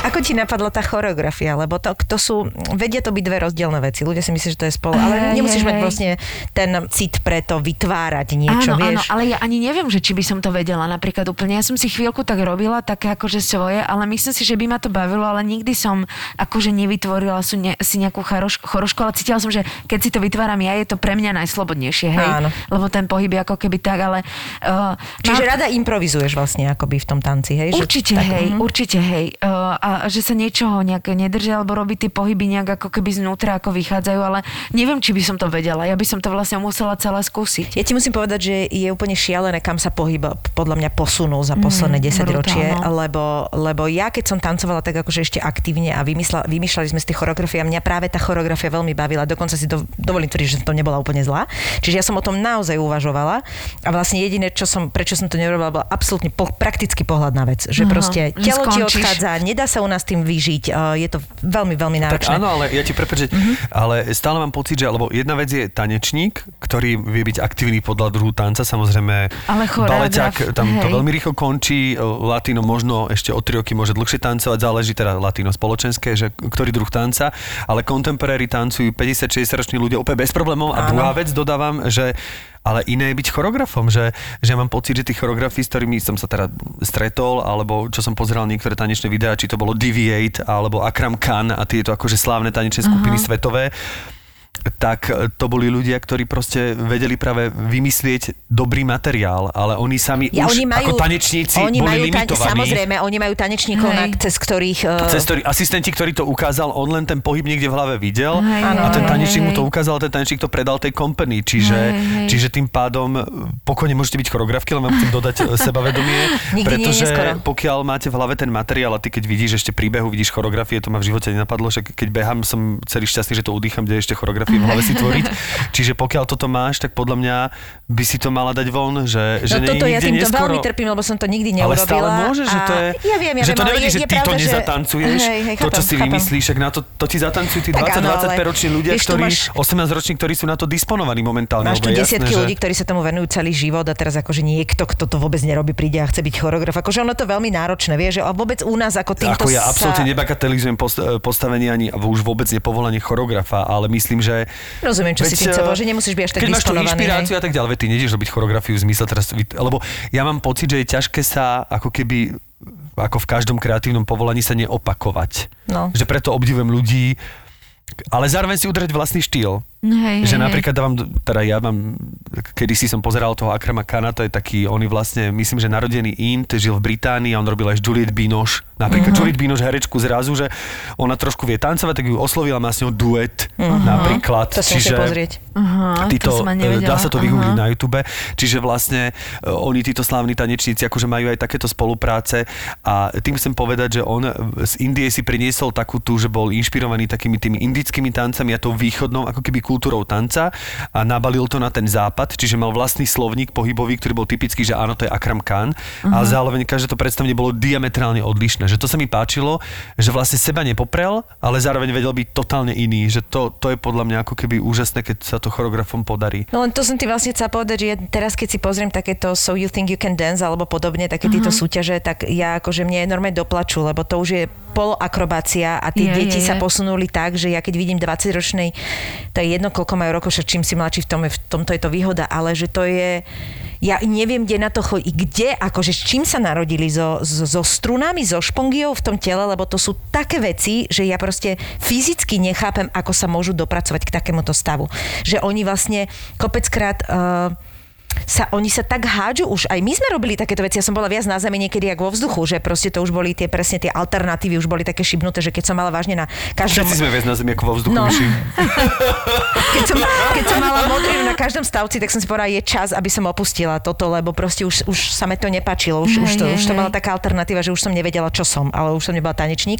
Ako ti napadla tá choreografia? Lebo to, to sú, vedia to byť dve rozdielne veci. Ľudia si myslia, že to je spolu, ale Hej, nemusíš hej, mať hej. vlastne ten cit pre to vytvárať niečo, áno, vieš? áno, ale ja ani neviem, že či by som to vedela napríklad úplne. Ja som si chvíľku tak robila, také akože svoje, ale myslím si, že by ma to bavilo, ale nikdy som akože nevytvorila sú ne, si nejakú choroš, chorošku, ale cítila som, že keď si to vytváram ja, je to pre mňa najslobodnejšie, hej? Áno. Lebo ten pohyb je ako keby tak, ale... Uh, Čiže rada improvizuješ vlastne akoby v tom tanci, hej? Že Určite tak, hej, mhm. určite hej. Uh, a že sa niečoho nejak nedržia, alebo robí tie pohyby nejak ako keby znútra, ako vychádzajú, ale neviem, či by som to vedela. Ja by som to vlastne musela celé skúsiť. Ja ti musím povedať, že je úplne šialené, kam sa pohyb podľa mňa posunul za posledné Mm, 10 ročie, brutálno. lebo, lebo ja keď som tancovala tak akože ešte aktívne a vymysla, vymýšľali sme si tie choreografie a mňa práve tá choreografia veľmi bavila, dokonca si do, dovolím tvrdiť, že to nebola úplne zlá. Čiže ja som o tom naozaj uvažovala a vlastne jediné, čo som, prečo som to nerobila, bola absolútne po, praktický pohľad na vec, že Aha, proste že telo ti odchádza, nedá sa u nás tým vyžiť. Je to veľmi, veľmi Tak náročné. áno, ale ja ti prepáč, mm-hmm. ale stále mám pocit, že lebo jedna vec je tanečník, ktorý vie byť aktívny podľa druhu tanca, samozrejme Ale baleťák, tam to hej. veľmi rýchlo končí, latino možno ešte o 3 roky môže dlhšie tancovať, záleží teda latino spoločenské, že ktorý druh tanca, ale contemporary tancujú 50-60 roční ľudia úplne bez problémov a Áno. druhá vec dodávam, že ale iné je byť choreografom, že, že mám pocit, že tí choreografi, s ktorými som sa teda stretol, alebo čo som pozeral niektoré tanečné videá, či to bolo Deviate, alebo Akram Khan a tieto akože slávne tanečné skupiny uh-huh. svetové, tak e, to boli ľudia, ktorí proste vedeli práve vymyslieť dobrý materiál, ale oni sami Ja, už oni majú, ako tanečníci oni boli majú ta- limitovaní. Samozrejme, oni majú tanečníkov, Hej. na, cez ktorých... eh, Cez ktorý, asistenti, ktorý to ukázal, on len ten pohyb niekde v hlave videl Hej, a ten tanečník mu to ukázal a ten tanečník to predal tej company. Čiže, Hej, hej. čiže tým pádom e, pokojne môžete byť choreografky, len vám chcem dodať sebavedomie, (laughs) nie pretože neskoro. pokiaľ máte v hlave ten materiál a ty keď vidíš ešte príbehu, vidíš choreografie, to ma v živote nenapadlo, že keď behám som celý šťastný, že to udýcham, kde ešte choreografie v hlave si tvoriť. Čiže pokiaľ toto máš, tak podľa mňa by si to mala dať von, že, že no nie je toto ja týmto neskoro. veľmi trpím, lebo som to nikdy Ale neurobila. stále môže, že to je... Ja viem, ja že to ale nevadí, je, že je ty to pravda, že- nezatancuješ. Hej, hej, to, čo si chápem. vymyslíš, však na to, to ti zatancujú tí Tak áno, 20-25 ale roční ľudia, vieš, ktorí, máš- 18 roční, ktorí sú na to disponovaní momentálne. Máš tu desiatky ľudí, ktorí sa tomu venujú celý život a teraz akože niekto, kto to vôbec nerobí, príde a chce byť choreograf. Akože ono to veľmi náročné, vieš, že a vôbec u nás ako týmto Ako ja sa... absolútne nebagatelizujem post- postavenie ani už vôbec nepovolanie choreografa, ale myslím, že... Rozumiem, čo si tým chcel eh, že nemusíš byť až tak Keď máš tú inšpiráciu hej. a tak ďalej, veď ty nejdeš robiť choreografiu v zmysle teraz... Lebo ja mám pocit, že je ťažké sa ako keby ako v každom kreatívnom povolaní sa neopakovať. No. Že preto obdivujem ľudí, ale zároveň si udržať vlastný štýl. Hej, že hej, napríklad dávam, teda ja mám, kedy si som pozeral toho Akrama Kana, to je taký, on je vlastne, myslím, že narodený Int, žil v Británii a on robil až Juliette Binoche. Napríklad uh-huh. Juliette Binoche herečku zrazu, že ona trošku vie tancovať, tak ju oslovila, má s ňou duet uh-huh. napríklad. To si musím pozrieť. Aha, Títo, to dá sa to vygoogliť Aha. na YouTube, čiže vlastne e, oni, títo slávni tanečníci, akože majú aj takéto spolupráce a tým chcem povedať, že on z Indie si priniesol takú tú, že bol inšpirovaný takými tými indickými tancami a tou východnou ako keby kultúrou tanca a nabalil to na ten západ, čiže mal vlastný slovník pohybový, ktorý bol typický, že áno, to je Akram Khan, uh-huh. ale zároveň každé to predstavenie bolo diametrálne odlišné, že to sa mi páčilo, že vlastne seba nepoprel, ale zároveň vedel byť totálne iný, že to, to je podľa mňa ako keby úžasné, keď sa to choreografom podarí. No len to som ti vlastne chcela povedať, že ja teraz keď si pozriem takéto So You Think You Can Dance alebo podobne, také tieto súťaže, tak ja akože mne je normálne doplaču, lebo to už je poloakrobácia a tie Je, deti je, sa posunuli tak, že ja keď vidím 20-ročnej, to je jedno, koľko majú rokov, však čím si mladší v, tom, je- v tomto je to výhoda, ale že to je, ja neviem, kde na to chodí, kde, akože s čím sa narodili, so, so, so strunami, so špongiou v tom tele, lebo to sú také veci, že ja proste fyzicky nechápem, ako sa môžu dopracovať k takémuto stavu. Že oni vlastne kopeckrát... Uh, sa, oni sa tak hádžu už, aj my sme robili takéto veci, ja som bola viac na zemi niekedy ako vo vzduchu, že proste to už boli tie presne tie alternatívy, už boli také šibnuté, že keď som mala vážne na každom... Všetci sme viac na zemi ako vo vzduchu, No. (laughs) Keď som, keď som mala modrinu na každom stavci, tak som si povedala, je čas, aby som opustila toto, lebo proste už, už sa mi to nepáčilo. Už, už, to, Hej, už to hej, bola hej. taká alternatíva, že už som nevedela, čo som, ale už som nebola tanečník.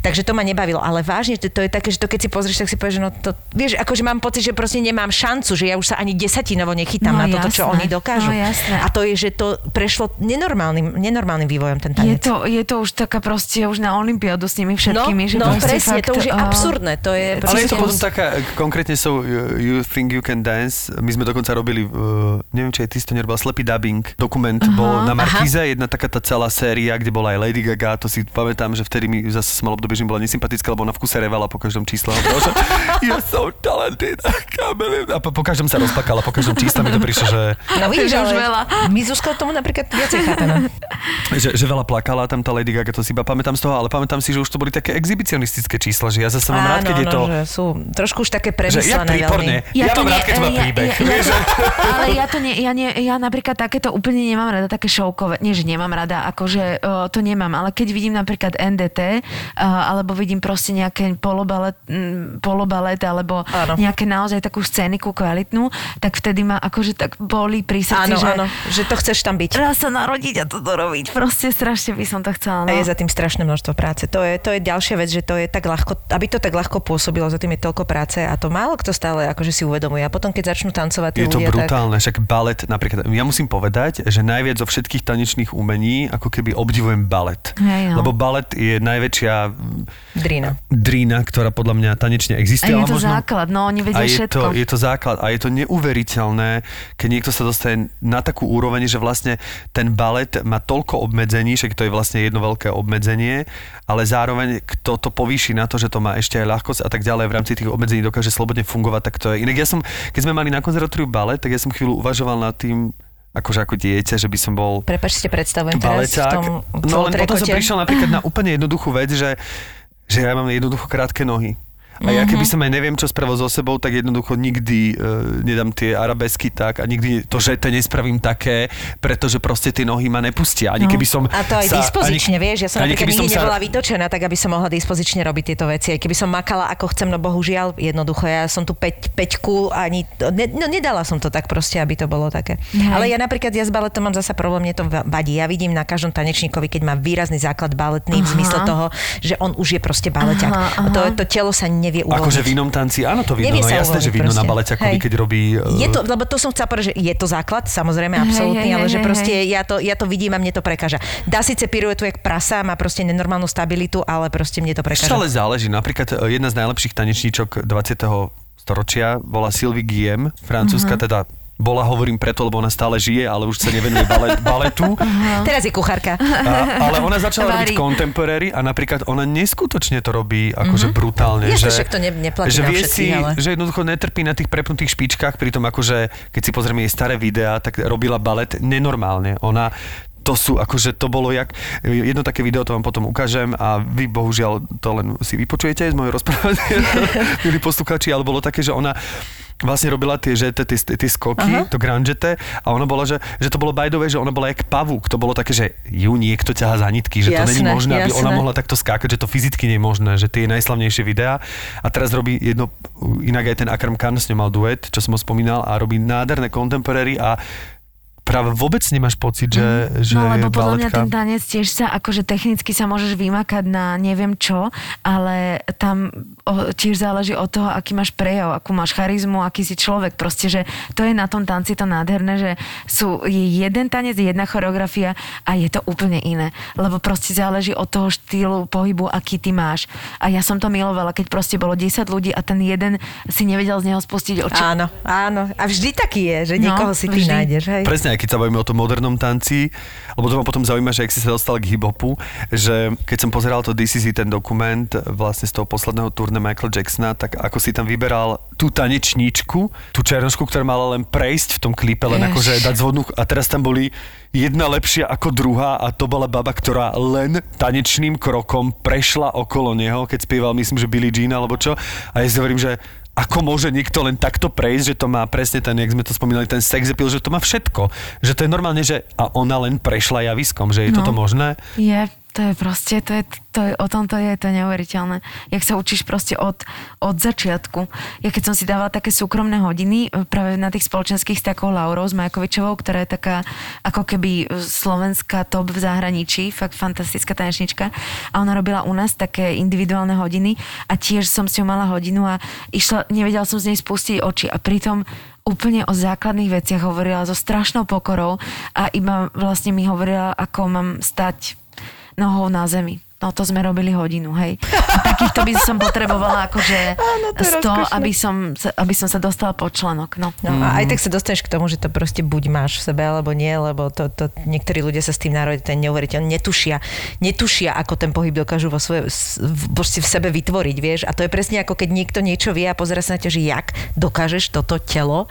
Takže to ma nebavilo. Ale vážne, to, to je také, že to keď si pozrieš, tak si povieš, že no to, vieš, akože mám pocit, že proste nemám šancu, že ja už sa ani desatinovo nechytám No, na toto, čo jasné. Oni dokážu. No, jasné. A to je, že to prešlo nenormálnym, nenormálnym vývojom ten Je tanec. to, je to už taká proste už na Olympiádu s nimi všetkými. no, že no presne, fakt, to už je absurdné. To je Ale je to potom taká, konkrétne so uh, You Think You Can Dance, my sme dokonca robili, uh, neviem, či aj ty si to nerobila, slepý dubbing, dokument uh-huh, bol na Markíze, jedna taká tá celá séria, kde bola aj Lady Gaga, to si pamätám, že vtedy mi zase som mal obdobie, že mi bola nesympatická, lebo ona v kuse revala po každom čísle. A povedala, že You're so talented, I can't believe it." A po, po každom sa rozplakala, po každom čísle mi to prišlo, že, No (laughs) vidíš, Že už veľa. my Zuzkou tomu napríklad viacej chápeme. (laughs) že, že veľa plakala tam tá Lady Gaga, to si iba pamätám z toho, ale pamätám si, že už to boli také exhibicionistické čísla, že ja zase mám rád, keď je to... že sú trošku už také Že premyslené príporne. veľmi. Ja, to mám rád, keď to má ja- príbeh. Ja, ja, vieš, že- ale ja to nie, ja, nie, ja napríklad takéto úplne nemám rada, také šovkové, nie, že nemám rada, akože uh, to nemám, ale keď vidím napríklad NDT, uh, alebo vidím proste nejaké polobalet, mm, polobalet alebo Áno. nejaké naozaj takú scéniku kvalitnú, tak vtedy ma akože tak boli pri srdci, Áno, že áno, že to chceš tam byť. raz sa narodiť a toto robiť. proste strašne by som to chcela. A No. je za tým strašné množstvo práce. To je, to je ďalšia vec, že to je tak ľahko, aby to tak ľahko pôsobilo, za tým je toľko práce a to málo kto stále akože si uvedomuje. A potom, keď začnú tancovať Je to ľudia, tak... brutálne, však balet napríklad, ja musím povedať, že najviac zo všetkých tanečných umení, ako keby obdivujem balet. Hej, no. Lebo balet je najväčšia Drina. drína, ktorá podľa mňa tanečne A existuje. je ale to možno- základ, no oni a vedia je všetko. to, je to základ a je to neuveriteľné, keď niekto sa dostane na takú úroveň, že vlastne ten balet má toľko obmedzení, že to je vlastne jedno veľké obmedzenie, ale zároveň kto to povýši na to, že to má ešte aj ľahkosť a tak ďalej v rámci tých obmedzení dokáže slobodne fungovať, tak to je. Inak ja som, keď sme mali na konzervatóriu balet, tak ja som chvíľu uvažoval nad tým, akože ako dieťa, že by som bol Prepač, si predstavujem teraz v tom No len potom som prišiel napríklad na úplne jednoduchú vec, že, že ja mám jednoducho krátke nohy. A ja keby som aj neviem, čo spravil so sebou, tak jednoducho nikdy uh, nedám tie arabesky tak a nikdy to, že to nespravím také, pretože proste tie nohy ma nepustia. Ani No. keby som A to aj sa, dispozične, vieš, ja som ani napríklad keby som nikdy sa- nebola vytočená, tak aby som mohla dispozične robiť tieto veci. Aj keby som makala ako chcem, no bohužiaľ, jednoducho, ja som tu 5, peťku, ani, ne, no nedala som to tak proste, aby to bolo také. Hej. Ale ja napríklad, ja s baletom mám zasa problém, mne to va- vadí. Ja vidím na každom tanečníkovi, keď má výrazný základ baletný v Aha. zmysle toho, že on už je proste baleťak. Aha, A To, aha. to telo sa nevie uvoľniť. Akože v inom tanci, áno to vidno, Nevie no sa jasné, že vidno na baleťakovi, keď robí... eh, Je to, lebo to som chcela povedať, že je to základ, samozrejme, absolútny, hej, ale že hej, proste ja to, ja to vidím a mne to prekáža. Dá síce piruetu jak prasa, má proste nenormálnu stabilitu, ale proste mne to prekáža. ale záleží. Napríklad e, jedna z najlepších tanečníčok 20. storočia bola Sylvie Guillem, francúzska, Mhm. teda bola, hovorím preto, lebo ona stále žije, ale už sa nevenuje balet, (laughs) baletu. Teraz je kuchárka. A, ale ona začala Varí. robiť contemporary a napríklad ona neskutočne to robí akože brutálne. Jasne, že, však to ne- neplatí že vie si, ale- že jednoducho netrpí na tých prepnutých špičkách, pritom akože, keď si pozrieme jej staré videá, tak robila balet nenormálne. Ona to sú, akože to bolo jak, jedno také video, to vám potom ukážem a vy bohužiaľ to len si vypočujete z mojej rozprávy, (laughs) milí posluchači, ale bolo také, že ona vlastne robila tie, že, tie, tie, skoky, Aha. to grangete a ona bola, že, že to bolo bajdové, že ona bola jak pavúk. To bolo také, že ju niekto ťaha za nitky, že to Jasné, není možné, aby ona jasné. mohla takto skákať, že to fyzicky nie je možné, že tie najslavnejšie videá. A teraz robí jedno, inak aj ten Akram Khan s ňou mal duet, čo som ho spomínal, a robí nádherné contemporary a práve vôbec nemáš pocit, že, že no je lebo podľa mňa baletka. ten tanec tiež sa, akože technicky sa môžeš vymakať na neviem čo, ale tam o, tiež záleží od toho, aký máš prejav, akú máš charizmu, aký si človek. Proste, že to je na tom tanci to nádherné, že sú, je jeden tanec, jedna choreografia a je to úplne iné. Lebo proste záleží od toho štýlu pohybu, aký ty máš. A ja som to milovala, keď proste bolo 10 ľudí a ten jeden si nevedel z neho spustiť oči. Áno, áno. A vždy taký je, že No, niekoho si ty vždy. nájdeš, hej. Presne, aj keď sa bavíme o tom modernom tanci, lebo to ma potom zaujíma, že ak si sa dostal k hip-hopu, že keď som pozeral to It, ten dokument vlastne z toho posledného turné Michael Jacksona, tak ako si tam vyberal tú tanečníčku, tú černošku, ktorá mala len prejsť v tom klipe, len Jež. akože dať zvodnú a teraz tam boli jedna lepšia ako druhá a to bola baba, ktorá len tanečným krokom prešla okolo neho, keď spieval, myslím, že Billie Jean alebo čo. A ja si hovorím, že ako môže niekto len takto prejsť, že to má presne ten, jak sme to spomínali, ten sex appeal, že to má všetko. Že to je normálne, že a ona len prešla javiskom, že je No. toto možné. Je, to je proste, to je, to je, o tom to je, to je neuveriteľné. Jak sa učíš proste od, od začiatku. Ja keď som si dávala také súkromné hodiny e, práve na tých spoločenských s takou Laurou z Majakovičovou, ktorá je taká ako keby slovenská top v zahraničí, fakt fantastická tanečnička a ona robila u nás také individuálne hodiny a tiež som s ňou mala hodinu a išla, nevedela som z nej spustiť oči a pritom úplne o základných veciach hovorila so strašnou pokorou a iba vlastne mi hovorila, ako mám stať nohou na zemi. No to sme robili hodinu, hej. A takýchto by som potrebovala akože (laughs) Áno, to je 100, rozkošné. aby som, sa- aby som sa dostala pod členok. No. No, a aj tak sa dostaneš k tomu, že to proste buď máš v sebe, alebo nie, lebo to, to niektorí ľudia sa s tým národia, to je neuveriteľné, netušia, netušia, ako ten pohyb dokážu vo svoje, v, proste v sebe vytvoriť, vieš. A to je presne ako keď niekto niečo vie a pozera sa na ťa, že jak dokážeš toto telo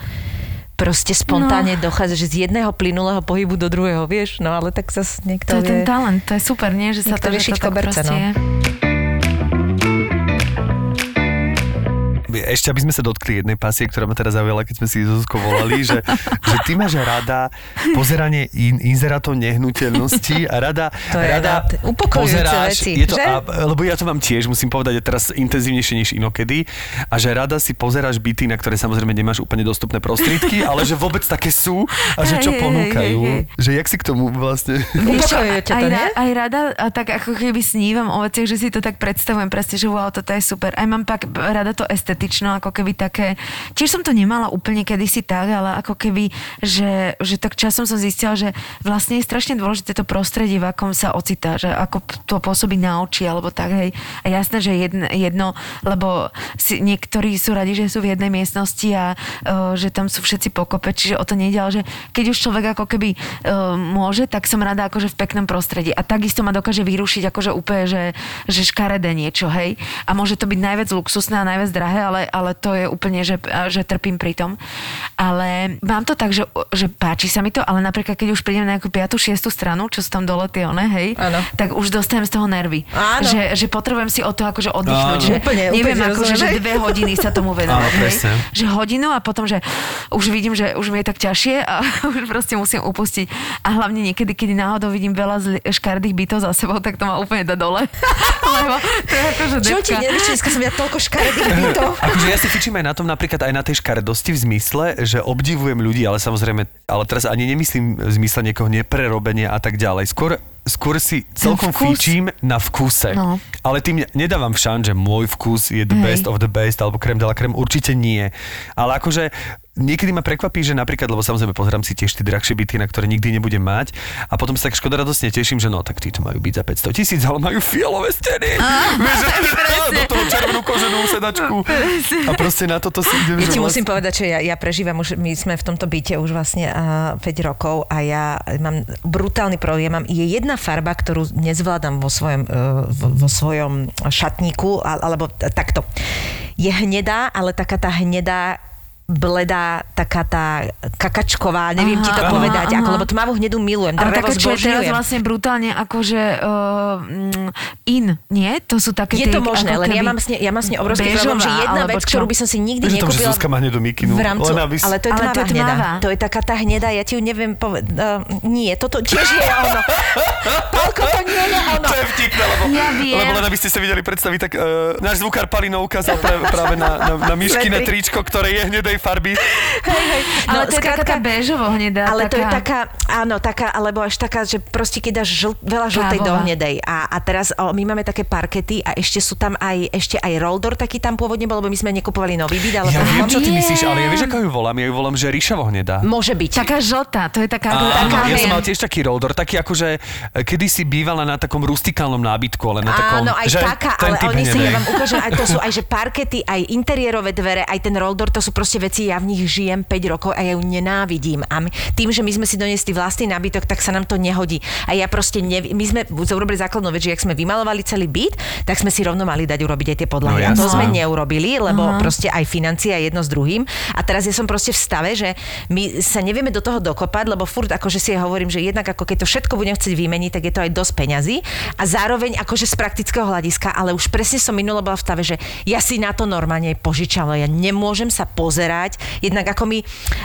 proste spontánne no. dochádzaš z jedného plynulého pohybu do druhého, vieš, no ale tak zase niekto To je vie... ten talent, to je super, nie? Že sa to, že to tak koberce, proste no. je. Ešte aby sme sa dotkli jednej pasie, ktorá ma teraz zaujala, keď sme si Zuzko volali, že, (laughs) že ty máš rada pozeranie in, inzerátov nehnuteľnosti a rada, (laughs) To je rada pozeráš, veci, je to, že? a, lebo ja to mám tiež, musím povedať, že teraz intenzívnejšie než inokedy a že rada si pozeráš byty, na ktoré samozrejme nemáš úplne dostupné prostriedky, ale že vôbec také sú a že čo Hej, hej, ponúkajú. hej, Že jak si k tomu vlastne... Ťa to, aj, nie? ra- aj rada, a tak ako keby snívam o veciach, že si to tak predstavujem presne, že wow, toto je super. Aj mám pak rada to estetično, ako keby také, tiež som to nemala úplne kedysi tak, ale ako keby, že, že tak časom som zistila, že vlastne je strašne dôležité to prostredie, v akom sa ocitá, že ako to pôsobí na oči, alebo tak, hej. A jasné, že jedno, jedno lebo si, niektorí sú radi, že sú v jednej miestnosti a uh, že tam sú všetci pokope, čiže o to nejde, ale že keď už človek ako keby uh, môže, tak som rada akože v peknom prostredí. A takisto ma dokáže vyrušiť akože úplne, že, že škaredé niečo, hej. A môže to byť najviac luxusné a najviac drahé, ale, ale to je úplne, že, že trpím pri tom. Ale mám to tak, že, že páči sa mi to, ale napríklad keď už prídem na nejakú 5. 6. stranu, čo sú tam dole tie one, hej, Áno. tak už dostanem z toho nervy. Áno. Že, že potrebujem si o to akože oddychnúť. Áno. Že Úplne, neviem, úplne akože, že dve hodiny sa tomu (laughs) venovať. Áno, hej. presne. Že hodinu a potom, že už vidím, že už mi je tak ťažšie a (laughs) už proste musím upustiť. A hlavne niekedy, keď náhodou vidím veľa zli- škardých bytov za sebou, tak to ma úplne dá dole. (laughs) Lebo to je akože Čo ti nevíš, dneska som videla toľko škaredých bytov. Akože ja si fičím aj na tom, napríklad aj na tej škaredosti v zmysle, že obdivujem ľudí, ale samozrejme, ale teraz ani nemyslím v zmysle niekoho neprerobenia a tak ďalej. Skôr, skôr si celkom vkus. na vkuse. No. Ale tým nedávam v šan, že môj vkus je the Hej. best of the best, alebo krem de la krem, určite nie. Ale akože niekedy ma prekvapí, že napríklad, lebo samozrejme pozerám si tiež tie drahšie byty, na ktoré nikdy nebudem mať a potom sa tak škoda radosne teším, že no tak títo majú byť za 500 tisíc, ale majú fialové steny. Vieš, že (laughs) do toho červenú koženú sedačku. A proste na toto si idem, Ja ti vlastne- musím povedať, že ja, ja prežívam už, my sme v tomto byte už vlastne uh, 5 rokov a ja mám brutálny problém. Ja mám, je jedna farba, ktorú nezvládam vo svojom, uh, vo, vo svojom šatníku, alebo takto. Je hnedá, ale taká tá hnedá bledá, taká tá kakačková, neviem Aha, ti to aha, povedať, aha. ako, lebo tmavú hnedú milujem, Ale čo je teraz vlastne brutálne akože uh, in, nie? To sú také Je tie, to možné, len ja mám s, ne, ja mám s ne obrovský problém, že jedna vec, čo? ktorú by som si nikdy Vieš o tom, že nekúpila Zuzka má hnedú mikinu? v rámcu, Len aby si- ale to je Ale tmavá to je hnedá. tmavá. To je taká tá hnedá, ja ti ju neviem povedať. Uh, nie, toto tiež je ono. (laughs) Pálko, to nie je ono. To je vtipné, lebo, Ja viem. lebo len aby ste sa videli predstaviť, tak uh, náš zvukár Palino ukázal práve, na, na, na myškine Svetri. tričko, ktoré je hnedej farby. (laughs) Hej, hej. Ale to je taká béžovo hnedá. ale to je taká, áno, taká, alebo až taká, že proste keď dáš žl, veľa žltej do hnedej. A, a teraz o, my máme také parkety a ešte sú tam aj, ešte aj roldor taký tam pôvodne bol, lebo my sme nekupovali nový byt, ale Ja viem, čo ty viem. myslíš, ale ja vieš, ako ju volám? Ja ju volám, že ríšavo hnedá. Môže byť. Taká žltá, to je taká... Áno, taká ja som mal tiež taký roldor, taký akože e, kedysi bývala na takom rustikálnom nábytku, ale na takom, Áno, aj že taká, ten ale oni si, ja vám ukážem, aj to sú aj že parkety, aj interiérové dvere, aj ten roldor, to sú proste veci, ja v nich žijem 5 rokov a ja ju nenávidím. A my, tým, že my sme si doniesli vlastný nábytok, tak sa nám to nehodí. A ja proste, nevi, my sme urobili základnú vec, že ak sme vymalovali celý byt, tak sme si rovno mali dať urobiť aj tie podlahy. No a to sme neurobili, lebo proste aj financie a jedno s druhým. A teraz ja som proste v stave, že my sa nevieme do toho dokopať, lebo furt akože si ja hovorím, že jednak ako keď to všetko budem chcieť vymeniť, tak je to aj dosť peňazí. A zároveň akože z praktického hľadiska, ale už presne som minule bola v stave, že ja si na to normálne požičala. Ja nemôžem sa pozerať, jednak ako mi,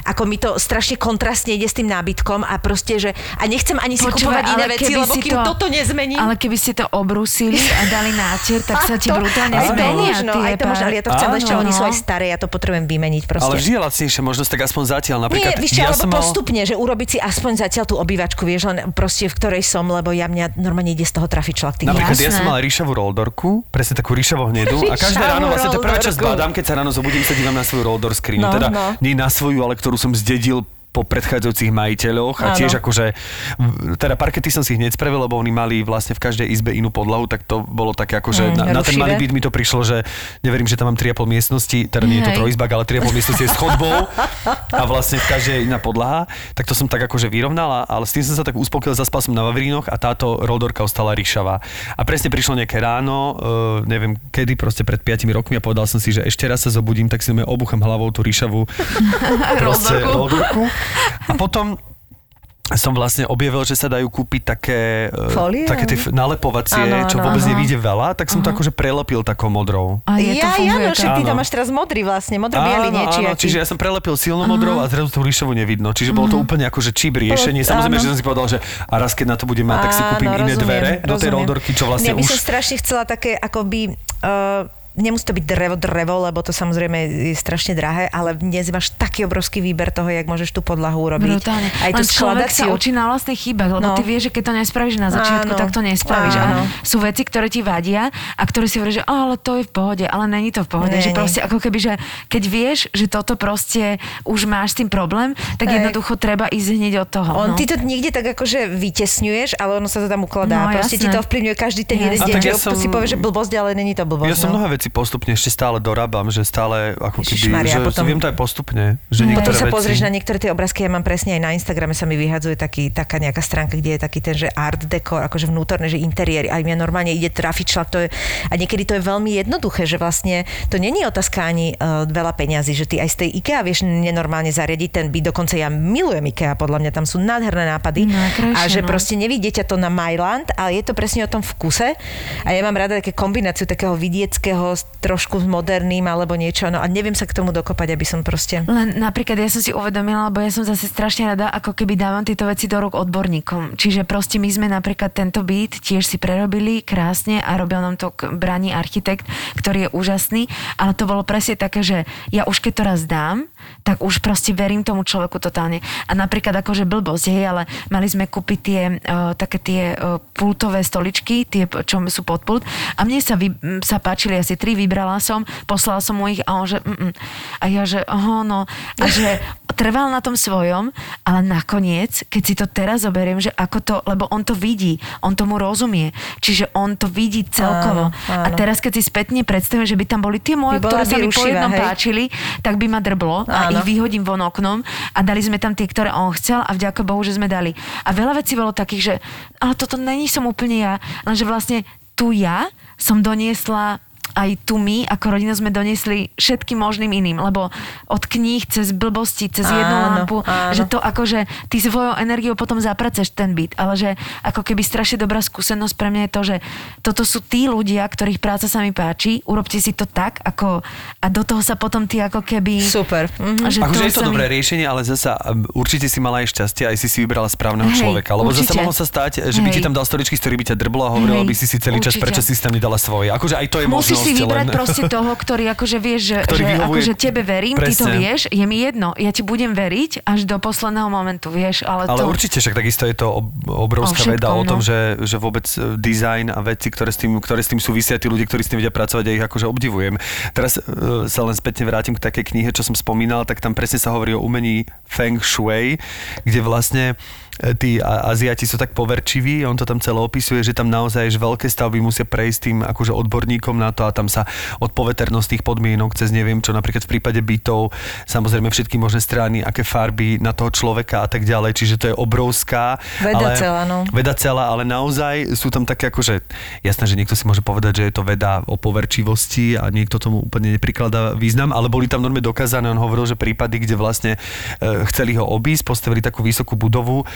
ako mi to strašne kontrastne ide s tým nábytkom a proste, že a nechcem ani si kupovať iné veci, lebo kým toto nezmením. Ale keby ste to obrusili a dali nátier, tak (laughs) sa ti to- brutálne aj to zmenia možno, aj to možno, ale ja to chcem, ešte oni sú no. aj staré, ja to potrebujem vymeniť proste. Ale vždy je lacnejšia možnosť, tak aspoň zatiaľ. Napríklad, Nie, čo, ja alebo mal... postupne, že urobiť si aspoň zatiaľ tú obývačku, vieš, len proste v ktorej som, lebo ja mňa normálne ide z toho trafiť človek. Napríklad ja som mal ríšavú roldorku, presne takú ríšavo hnedú a každé ráno vlastne to prvá časť roldorku. badám, keď sa ráno zobudím, sa dívam na svoju roldor skrinu. No, teda no. nie na svoju, ale ktorú som zdedil po predchádzajúcich majiteľoch a Áno. tiež akože, teda parkety som si hneď spravil, lebo oni mali vlastne v každej izbe inú podlahu, tak to bolo také akože Mm, na, na ten malý byt mi to prišlo, že neverím, že tam mám 3,5 miestnosti, teda nie je to trojizbak, ale 3,5 miestnosti je s chodbou a vlastne v každej je iná podlaha, tak to som tak akože vyrovnala, ale s tým som sa tak uspokojil, zaspal som na Vavrínoch a táto roldorka ostala ríšavá. A presne prišlo nejaké ráno, uh, neviem kedy, proste pred 5 rokmi a povedal som si, že ešte raz sa zobudím, tak si obucham hlavou tú ríšavú (laughs) proste roldorku. A potom som vlastne objavil, že sa dajú kúpiť také, e, Fólie? také tie nalepovacie, Áno, čo áno, vôbec aha. nevíde veľa, tak som to akože prelepil takou modrou. A je to ja, funguje Jano, tak? však ty tam máš teraz modrý vlastne, modro-bielý nie, či áno, čiže ja som prelepil silnou modrou a zrazu tú ríšovu nevidno. Čiže bolo to úplne akože čip riešenie. Samozrejme, áno. že som si povedal, že a raz keď na to budem mať, tak si kúpim Áno, iné rozumiem, dvere do tej rozumiem. roldorky, čo vlastne Ja by už... som strašne chcela také akoby... Uh, Nemusí to byť drevo, drevo, lebo to samozrejme je strašne drahé, ale dnes máš taký obrovský výber toho, jak môžeš tú podlahu urobiť. Brutálne. Aj tú Len človek sa učí na vlastných chybách, lebo No. ty vieš, že keď to nespravíš na začiatku, Áno. tak to nespravíš. Áno. A sú veci, ktoré ti vadia a ktoré si hovoríš, že "Á, ale to je v pohode, ale není to v pohode. Nie, že nie. proste ako keby, že keď vieš, že toto proste už máš s tým problém, tak Hej. jednoducho treba ísť hneď od toho. On, no. ty to niekde tak akože vytesňuješ, ale ono sa to tam ukladá. No, Proste ti jasné. to ovplyvňuje každý ten jeden deň. Ja som- si povieš, že blbosť, ale není to blbosť. Ja som no. mnohé veci postupne ešte stále dorábam, že stále ako keby, Ježišmaria, že potom- viem to aj postupne, že Potom sa veci... pozrieš na niektoré tie obrázky, ja mám presne aj na Instagrame sa mi vyhadzuje taký, taká nejaká stránka, kde je taký ten, že art deco, akože vnútorné, že interiéry. A mňa normálne ide trafiť šlak. To je, a niekedy to je veľmi jednoduché, že vlastne to není otázka ani uh, veľa peňazí, že ty aj z tej IKEA vieš nenormálne zariadiť ten byt. Dokonca ja milujem IKEA, podľa mňa tam sú nádherné nápady. No, krajšie, a že no. proste nevidie ťa to na Myland, ale je to presne o tom vkuse. A ja mám rada také kombináciu takého vidieckého trošku s moderným alebo niečo. No a neviem sa k tomu dokopať, aby som proste... Len napríklad ja som si uvedomila, lebo ja som zase strašne rada, ako keby dávam tieto veci do rúk odborníkom. Čiže proste my sme napríklad tento byt tiež si prerobili krásne a robil nám to braní architekt, ktorý je úžasný, ale to bolo presne také, že ja už keď to raz dám, tak už proste verím tomu človeku totálne. A napríklad akože blbosť, hej, ale mali sme kúpiť tie, uh, také tie uh, pultové stoličky, tie, čo sú pod pult a mne sa, vy, sa páčili asi tri, vybrala som, poslala som mu ich a on že mm, mm. a ja že oho, no a že (laughs) trval na tom svojom, ale nakoniec, keď si to teraz zoberiem, že ako to, lebo on to vidí, on tomu rozumie, čiže on to vidí celkovo. Áno, áno. A teraz, keď si spätne predstavím, že by tam boli tie moje, By ktoré sa mi po jednom hej? páčili, tak by ma drblo a Áno. ich vyhodím von oknom a dali sme tam tie, ktoré on chcel a vďaka Bohu, že sme dali. A veľa vecí bolo takých, že ale toto není som úplne ja, lenže vlastne tu ja som doniesla aj tu my, ako rodina sme doniesli všetkým možným iným, lebo od kníh cez blbosti, cez jednu Áno, lampu, áno. že to akože ty svojou energiou potom zapraceš ten byt, ale že ako keby strašne dobrá skúsenosť pre mňa je to, že toto sú tí ľudia, ktorých práca sa mi páči, urobte si to tak, ako a do toho sa potom ty ako keby... Super. Mhm. Že Akože je to sa mi- dobré riešenie, ale zasa určite si mala aj šťastie, aj si si vybrala správneho Hej, človeka. Lebo zase určite. mohlo sa stať, že by ti Hej. tam dal stoličky, z ktorých by ťa drblo a hovorila Hej, by si si celý čas, určite. prečo si tam nedala svoje. Akože aj to je možnosť. Si vybrať len... proste toho, ktorý akože vieš, že, Ktorý že vyhovuje- akože tebe verím, ty to Presne. vieš, je mi jedno, ja ti budem veriť až do posledného momentu, vieš, ale, Ale to... určite však takisto je to ob- obrovská O všetkom, veda o tom, no. že, že vôbec e, design a veci, ktoré s, tým, ktoré s tým súvisia, tí ľudia, ktorí s tým vedia pracovať, ja ich akože obdivujem. Teraz uh, sa len spätne vrátim k takej knihe, čo som spomínal, tak tam presne sa hovorí o umení Feng Shui, kde vlastne tí Aziati sú tak poverčiví, on to tam celé opisuje, že tam naozaj že veľké stavby musia prejsť tým akože odborníkom na to a tam sa od poveternostných podmienok cez neviem čo, napríklad v prípade bytov, samozrejme všetky možné strany, aké farby na toho človeka a tak ďalej, čiže to je obrovská. Veda ale, celá, no. Veda celá, ale naozaj sú tam také akože, jasné, že niekto si môže povedať, že je to veda o poverčivosti a niekto tomu úplne neprikladá význam, ale boli tam norme dokázané, on hovoril, že prípady, kde vlastne e, chceli ho obísť, postavili takú vysokú budovu,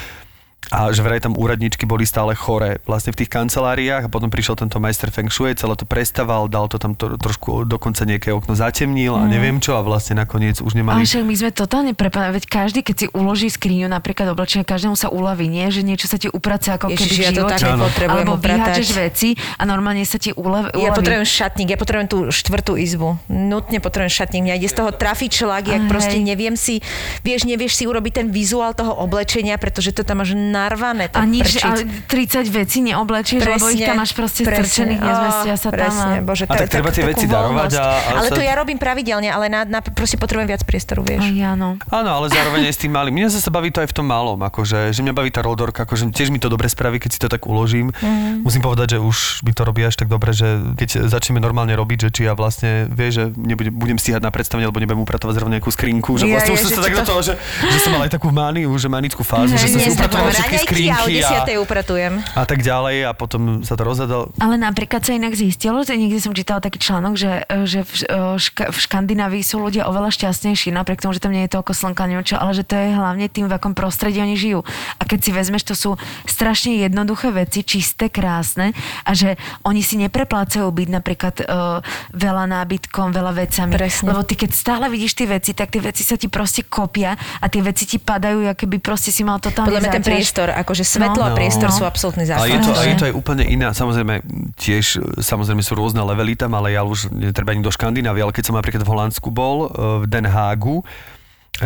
a že vraj tam úradničky boli stále chore vlastne v tých kanceláriách a potom prišiel tento majster Feng Shui, celé to prestaval, dal to tam to, trošku dokonca nejaké okno zatemnil a neviem čo a vlastne nakoniec už Ale nemali... však my sme totálne prepadli, veď každý, keď si uloží skriňu, napríklad oblečenie, každému sa uľaví, nie? Že niečo sa ti uprace ako Ježiš, keby ja to tak Áno. nepotrebujem Alebo upratať. vyháčeš veci a normálne sa ti uľaví. Ja potrebujem šatník, ja potrebujem tú štvrtú izbu. Nutne potrebujem šatník. Mňa ide z toho trafiť šlak, jak proste neviem si, vieš, nevieš si urobiť ten vizuál toho oblečenia, pretože to tam máš narvané. A nič, prčic. a 30 vecí neoblečieš, lebo ich tam máš proste strčených, nezmestia sa tam. Presne, A... bože, A tak treba tie veci darovať a- ale sa- to ja robím pravidelne, ale na, na, proste potrebujem viac priestoru, vieš. Aj áno. Áno, ale zároveň aj s tým malým. Mňa zase baví to aj v tom malom, akože, že mňa baví tá roldorka, akože tiež mi to dobre spraví, keď si to tak uložím. Mhm. Musím povedať, že už mi to robí až tak dobre, že keď začneme normálne robiť, že či ja vlastne, vieš, že nebudem, budem stíhať na predstavenie, alebo nebudem upratovať zrovna nejakú skrinku, že vlastne ja, už som že sa tak do to- toho, že, že som mal aj takú mániu, že manickú fázu, že som si upratoval neznávam všetky raňajky a o skrinky 10. upratujem. a tak ďalej a potom sa to rozhadal. Ale napríklad sa inak zistilo, že niekde som čítala taký článok, že, že v, ška, v Škandinávii sú ľudia oveľa šťastnejší, napriek tomu, že tam nie je toľko slnka, neviem čo, ale že to je hlavne tým, v akom prostredí oni žijú. A keď si vezmeš, to sú strašne jednoduché veci, čisté, krásne a že oni si nepreplácajú byť napríklad uh, veľa nábytkom, veľa vecami. Presne. Lebo ty keď stále vidíš tie veci, tak tie veci sa ti proste kopia a tie veci ti padajú, aké by proste si mal totálne Podľa mňa ten. Priestor, akože svetlo a No. priestor No. sú absolútne Ale je to, zásadné. a je to aj úplne iná, samozrejme, tiež, samozrejme sú rôzne levely tam, ale ja už netreba ani do Škandinávie, ale keď som napríklad v Holandsku bol, e, v Den Hagu,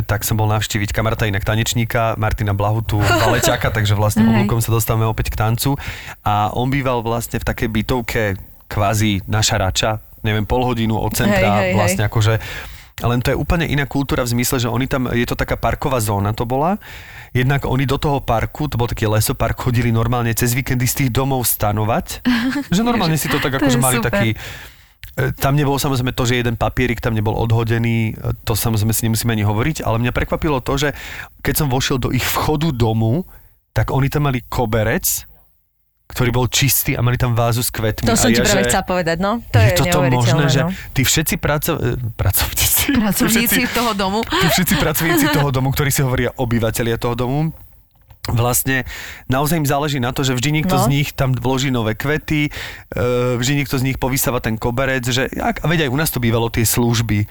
tak som bol navštíviť kamaráta inak tanečníka, Martina Blahutu, (laughs) baleťaka, takže vlastne Hej. oblúkom sa dostávame opäť k tancu. A on býval vlastne v takej bytovke kvázi naša rača, neviem, pol hodinu od centra, Hej, hej, vlastne akože len to je úplne iná kultúra v zmysle, že oni tam, je to taká parková zóna to bola. Jednak oni do toho parku, to bol taký lesopark, chodili normálne cez víkendy z tých domov stanovať. (laughs) že normálne si to tak akože mali super. taký... e, Tam nebolo samozrejme to, že jeden papierik tam nebol odhodený, e, to samozrejme si nemusíme ani hovoriť, ale mňa prekvapilo to, že keď som vošiel do ich vchodu domu, tak oni tam mali koberec, ktorý bol čistý a mali tam vázu s kvetmi. To som ti práve že- chcela povedať, no. To je je, toto možné, neuveriteľné, že no. tí všetci praco... e, pracovníci, (laughs) Pracovníci všetci, toho domu. tí všetci pracovníci toho domu, ktorí si hovoria obyvateľia toho domu, vlastne naozaj im záleží na to, že vždy niekto No. z nich tam vloží nové kvety, e, vždy niekto z nich povysáva ten koberec, že ak, a veď aj u nás to bývalo tie služby.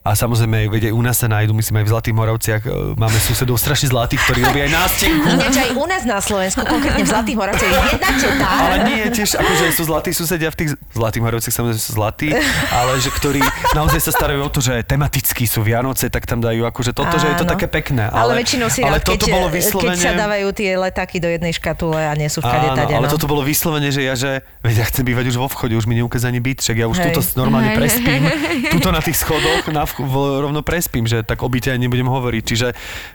A samozrejme, veď aj u nás sa nájdu, myslím aj v Zlatých Moravciach, e, máme susedov strašne zlatých, ktorí robia aj nástenku. (laughs) Ináč aj u nás na Slovensku, konkrétne v Zlatých Moravciach, je jedna teta. Ale nie, tiež akože sú zlatí susedia v tých zlatých Moravciach samozrejme sú zlatí, ale že ktorí naozaj sa starajú o to, že tematicky sú Vianoce, tak tam dajú akože toto, že je to Áno. také pekné. Ale, Ale, väčšinou si ale rád, toto keď, bolo keď vyslovene... sa dávajú tie letáky do jednej škatule a nie sú v kade Áno, ale no. toto bolo vyslovene, že ja, že veď ja chcem bývať už vo vchode, už mi neukaz ani byt, však ja už Hej. tuto normálne Hej. prespím, (laughs) tuto na tých schodoch na, vch- v, rovno prespím, že tak o byte ani nebudem hovoriť. Čiže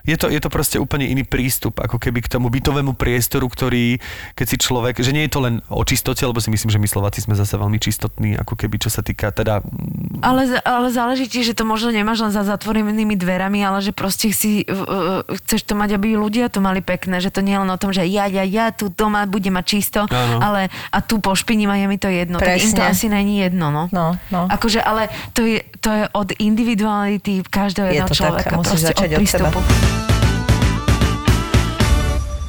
je to, je to proste úplne iný prístup, ako keby k tomu bytovému priestoru, ktorý, keď si človek, že nie je to len o čistote, lebo si myslím, že my Slováci sme zase veľmi čistotní, ako keby čo sa týka teda Ale, ale záleží ti, že to možno nemáš len za zatvorenými dverami, ale že proste si, uh, chceš to mať, aby ľudia to mali pekné, že to nie je len o tom, že ja, ja, ja tu doma budem mať čisto, Áno. ale a tu pošpiním a je mi to jedno. Tak im to Presne. asi není jedno, no. No, no. Akože, ale to je, to je od individuality každého Je jedného človeka. musíš proste začať od od prístupu.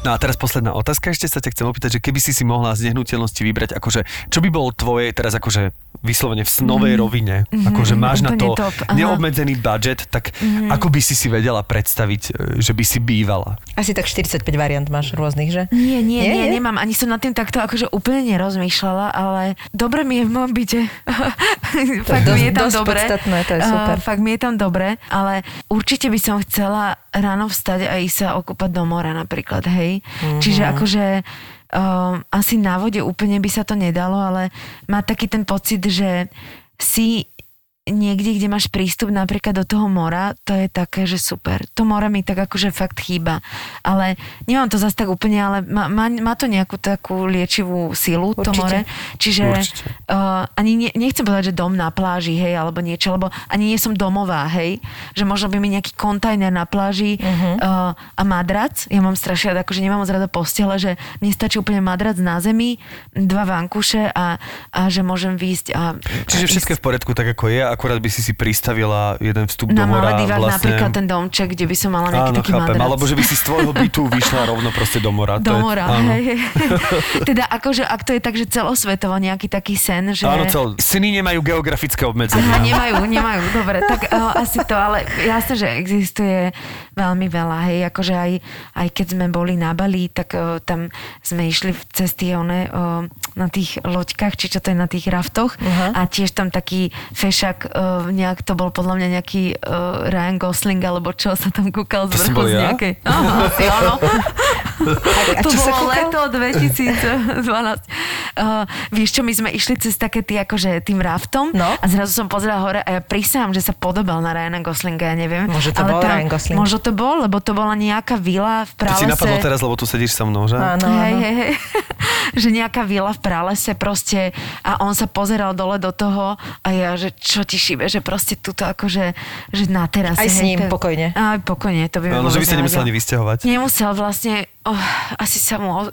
No a teraz posledná otázka, ešte sa ťa chcem opýtať, že keby si si mohla z nehnuteľnosti vybrať, akože, čo by bolo tvoje teraz akože vyslovene v snovej rovine, akože máš na to top, aha. neobmedzený budget, tak ako by si si vedela predstaviť, e, že by si bývala? Asi tak 45 variant máš rôznych, že? Nie, nie, Nie, nie, nemám. Ani som nad tým takto akože úplne nerozmýšľala, ale dobre mi je v mojom byte. (laughs) fakt mi je tam dosť dobre. podstatné, to je super. fakt mi je tam dobre, ale určite by som chcela ráno vstať a ísť sa okúpať do mora napríklad, hej. Mhm. Čiže akože um, asi na vode úplne by sa to nedalo, ale má taký ten pocit, že si niekde, kde máš prístup napríklad do toho mora, to je také, že super. To more mi tak akože fakt chýba. Ale nemám to zase tak úplne, ale má, má, má to nejakú takú liečivú silu, to Určite. more. Čiže Určite. uh, ani ne, nechcem povedať, že dom na pláži, hej, alebo niečo, lebo ani nie som domová, hej. Že možno by mi nejaký kontajner na pláži uh-huh. uh, a madrac. Ja mám strašne rád, akože nemám moc rada postele, že mne stačí úplne madrac na zemi, dva vankuše a, a že môžem výjsť a... Čiže a všetko je v poriadku tak, ako je, akurát by si si pristavila jeden vstup do na mora. Maledivách vlastne... napríklad ten domček, kde by som mala nejaký Áno, taký chápem. madrac. Alebo že by si z tvojho bytu vyšla rovno proste do mora. do to je, mora, áno. hej, (laughs) teda akože, ak to je tak, že celosvetovo nejaký taký sen, že... Áno, cel, syny nemajú geografické Aha, obmedzenia. nemajú, nemajú, dobre, tak uh, asi to, ale jasné, že existuje veľmi veľa, hej, akože aj, aj keď sme boli na Bali, tak uh, tam sme išli v cesty one, uh, na tých loďkách, či čo to je na tých raftoch Aha. a tiež tam taký fešak, uh, nejak to bol podľa mňa nejaký uh, Ryan Gosling, alebo čo sa tam kúkal z To vrchu z ja? nejakej. Áno, asi áno. (laughs) A to čo sa bolo kúkal? leto 2012. Uh, vieš čo, my sme išli cez také tý, akože tým raftom No. a zrazu som pozerala hore a ja prísahám, že sa podobal na Ryana Goslinga, ja neviem. Možno to Ale bol Ryan Gosling. Možno to bol, lebo to bola nejaká vila v To pralese. ti napadlo teraz, lebo tu sedíš so mnou, že? Áno, Hej, áno. hej, hej. Že nejaká vila v pralese proste a on sa pozeral dole do toho a ja, že čo ti šíbe, že proste tuto akože, že na terase. Aj s hej, ním to- pokojne. Aj pokojne, to by Áno, že by ste nemuseli ani vysťahovať. Nemusel vlastne, Oh, asi sa mu...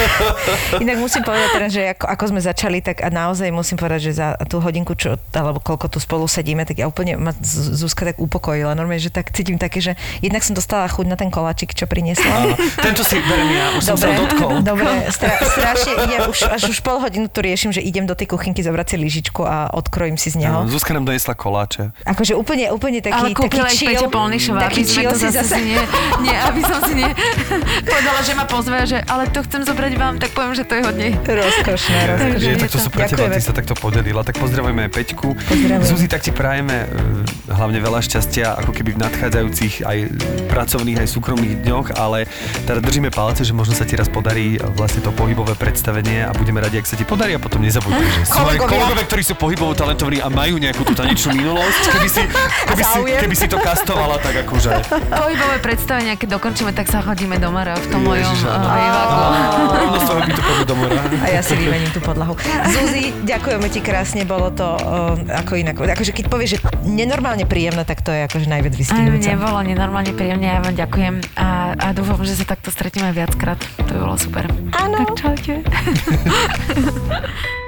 (laughs) Inak musím povedať teraz, že ako, ako sme začali, tak a naozaj musím povedať, že za tú hodinku, čo, alebo koľko tu spolu sedíme, tak ja úplne ma Zuzka tak upokojila. Normálne, že tak cítim také, že jednak som dostala chuť na ten koláčik, čo priniesla. Áno, ten, čo si berem ja, už som sa dotkol. (laughs) dobre, stra, strašne idem, už, až už pol hodinu tu riešim, že idem do tej kuchynky zobrať si lyžičku a odkrojím si z neho. Áno, Zuzka nám donesla koláče. Akože úplne, úplne taký, Ale taký kúpila ich chill, Peťa Polnišová, aby sme chill to zase zase... nie, nie, aby som si nie (laughs) povedala, že ma pozve, že ale to chcem zobrať vám, tak poviem, že to je hodne. Rozkošné, rozkošné. tak to sú pre teba, ty sa takto podelila. Tak pozdravujeme aj Peťku. Pozdravujem. Zuzi, tak ti prajeme e, hlavne veľa šťastia, ako keby v nadchádzajúcich aj pracovných, aj súkromných dňoch, ale teda držíme palce, že možno sa ti raz podarí vlastne to pohybové predstavenie a budeme radi, ak sa ti podarí a potom nezabudneš, že svoje Kolegovia. kolegovia, ktorí sú pohybovo talentovaní a majú nejakú tú tanečnú minulosť, keby si, keby si, keby si to kastovala, tak akože... Pohybové predstavenia, keď dokončíme, tak sa chodíme do Mara v tom mojom uh, vývaku. A ja si vymením tú podlahu. Zuzi, ďakujeme ti krásne, bolo to uh, ako inak. Akože keď povieš, že nenormálne príjemné, tak to je akože najviac Aj vystihujúce. mne bolo nenormálne príjemne, ja vám ďakujem a, a dúfam, že sa takto stretneme viackrát. To by bolo super. Áno. Tak čaute. (laughs)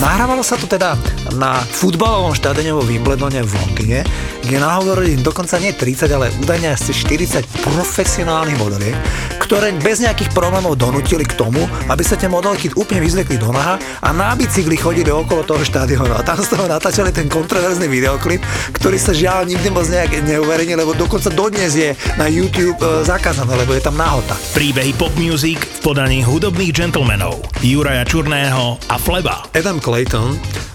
Nahrávalo sa to teda na futbalovom štadióne vo Wimbledone v Londýne, kde nahovorili dokonca nie 30, ale údajne asi 40 profesionálnych modeliek, ktoré bez nejakých problémov donútili k tomu, aby sa tie modelky úplne vyzliekli do naha a na bicykli chodili okolo toho štadiónu. A tam z toho natáčali ten kontroverzný videoklip, ktorý sa žiaľ nikdy moc nejak neuverejnil, lebo dokonca dodnes je na YouTube e, zakázané, lebo je tam nahota. Príbehy pop music v podaní hudobných gentlemanov. Juraja Čurného a Fleba. Adam Clayton,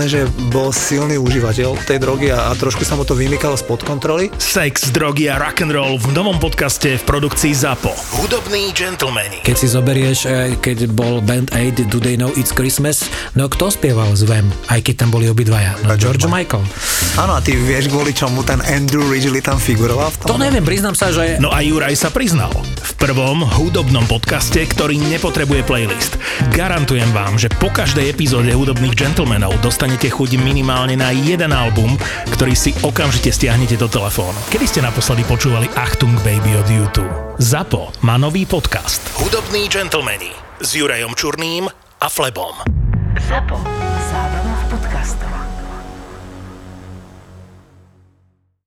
že bol silný užívateľ tej drogy a, a trošku sa mu to vymykalo spod kontroly. Sex, drogy a rock'n'roll v novom podcaste v produkcii ZAPO. Hudobní gentlemani. Keď si zoberieš, eh, keď bol Band Aid Do They Know It's Christmas, no kto spieval z Vem, aj keď tam boli obidvaja? No George Michael. Áno, a ty vieš, kvôli čomu ten Andrew Ridgely tam figuroval v tom? To neviem, priznám sa, že No a Juraj sa priznal. V prvom hudobnom podcaste, ktorý nepotrebuje playlist. Garantujem vám, že po každej epizóde hudobných gentlemanov dostanete chuť minimálne na jeden album, ktorý si okamžite stiahnete do telefónu. Kedy ste naposledy počúvali Achtung Baby od YouTube? ZAPO má nový podcast. Hudobní gentlemani s Jurajom Čurným a Flebom. ZAPO. Zábrná v podcastovách.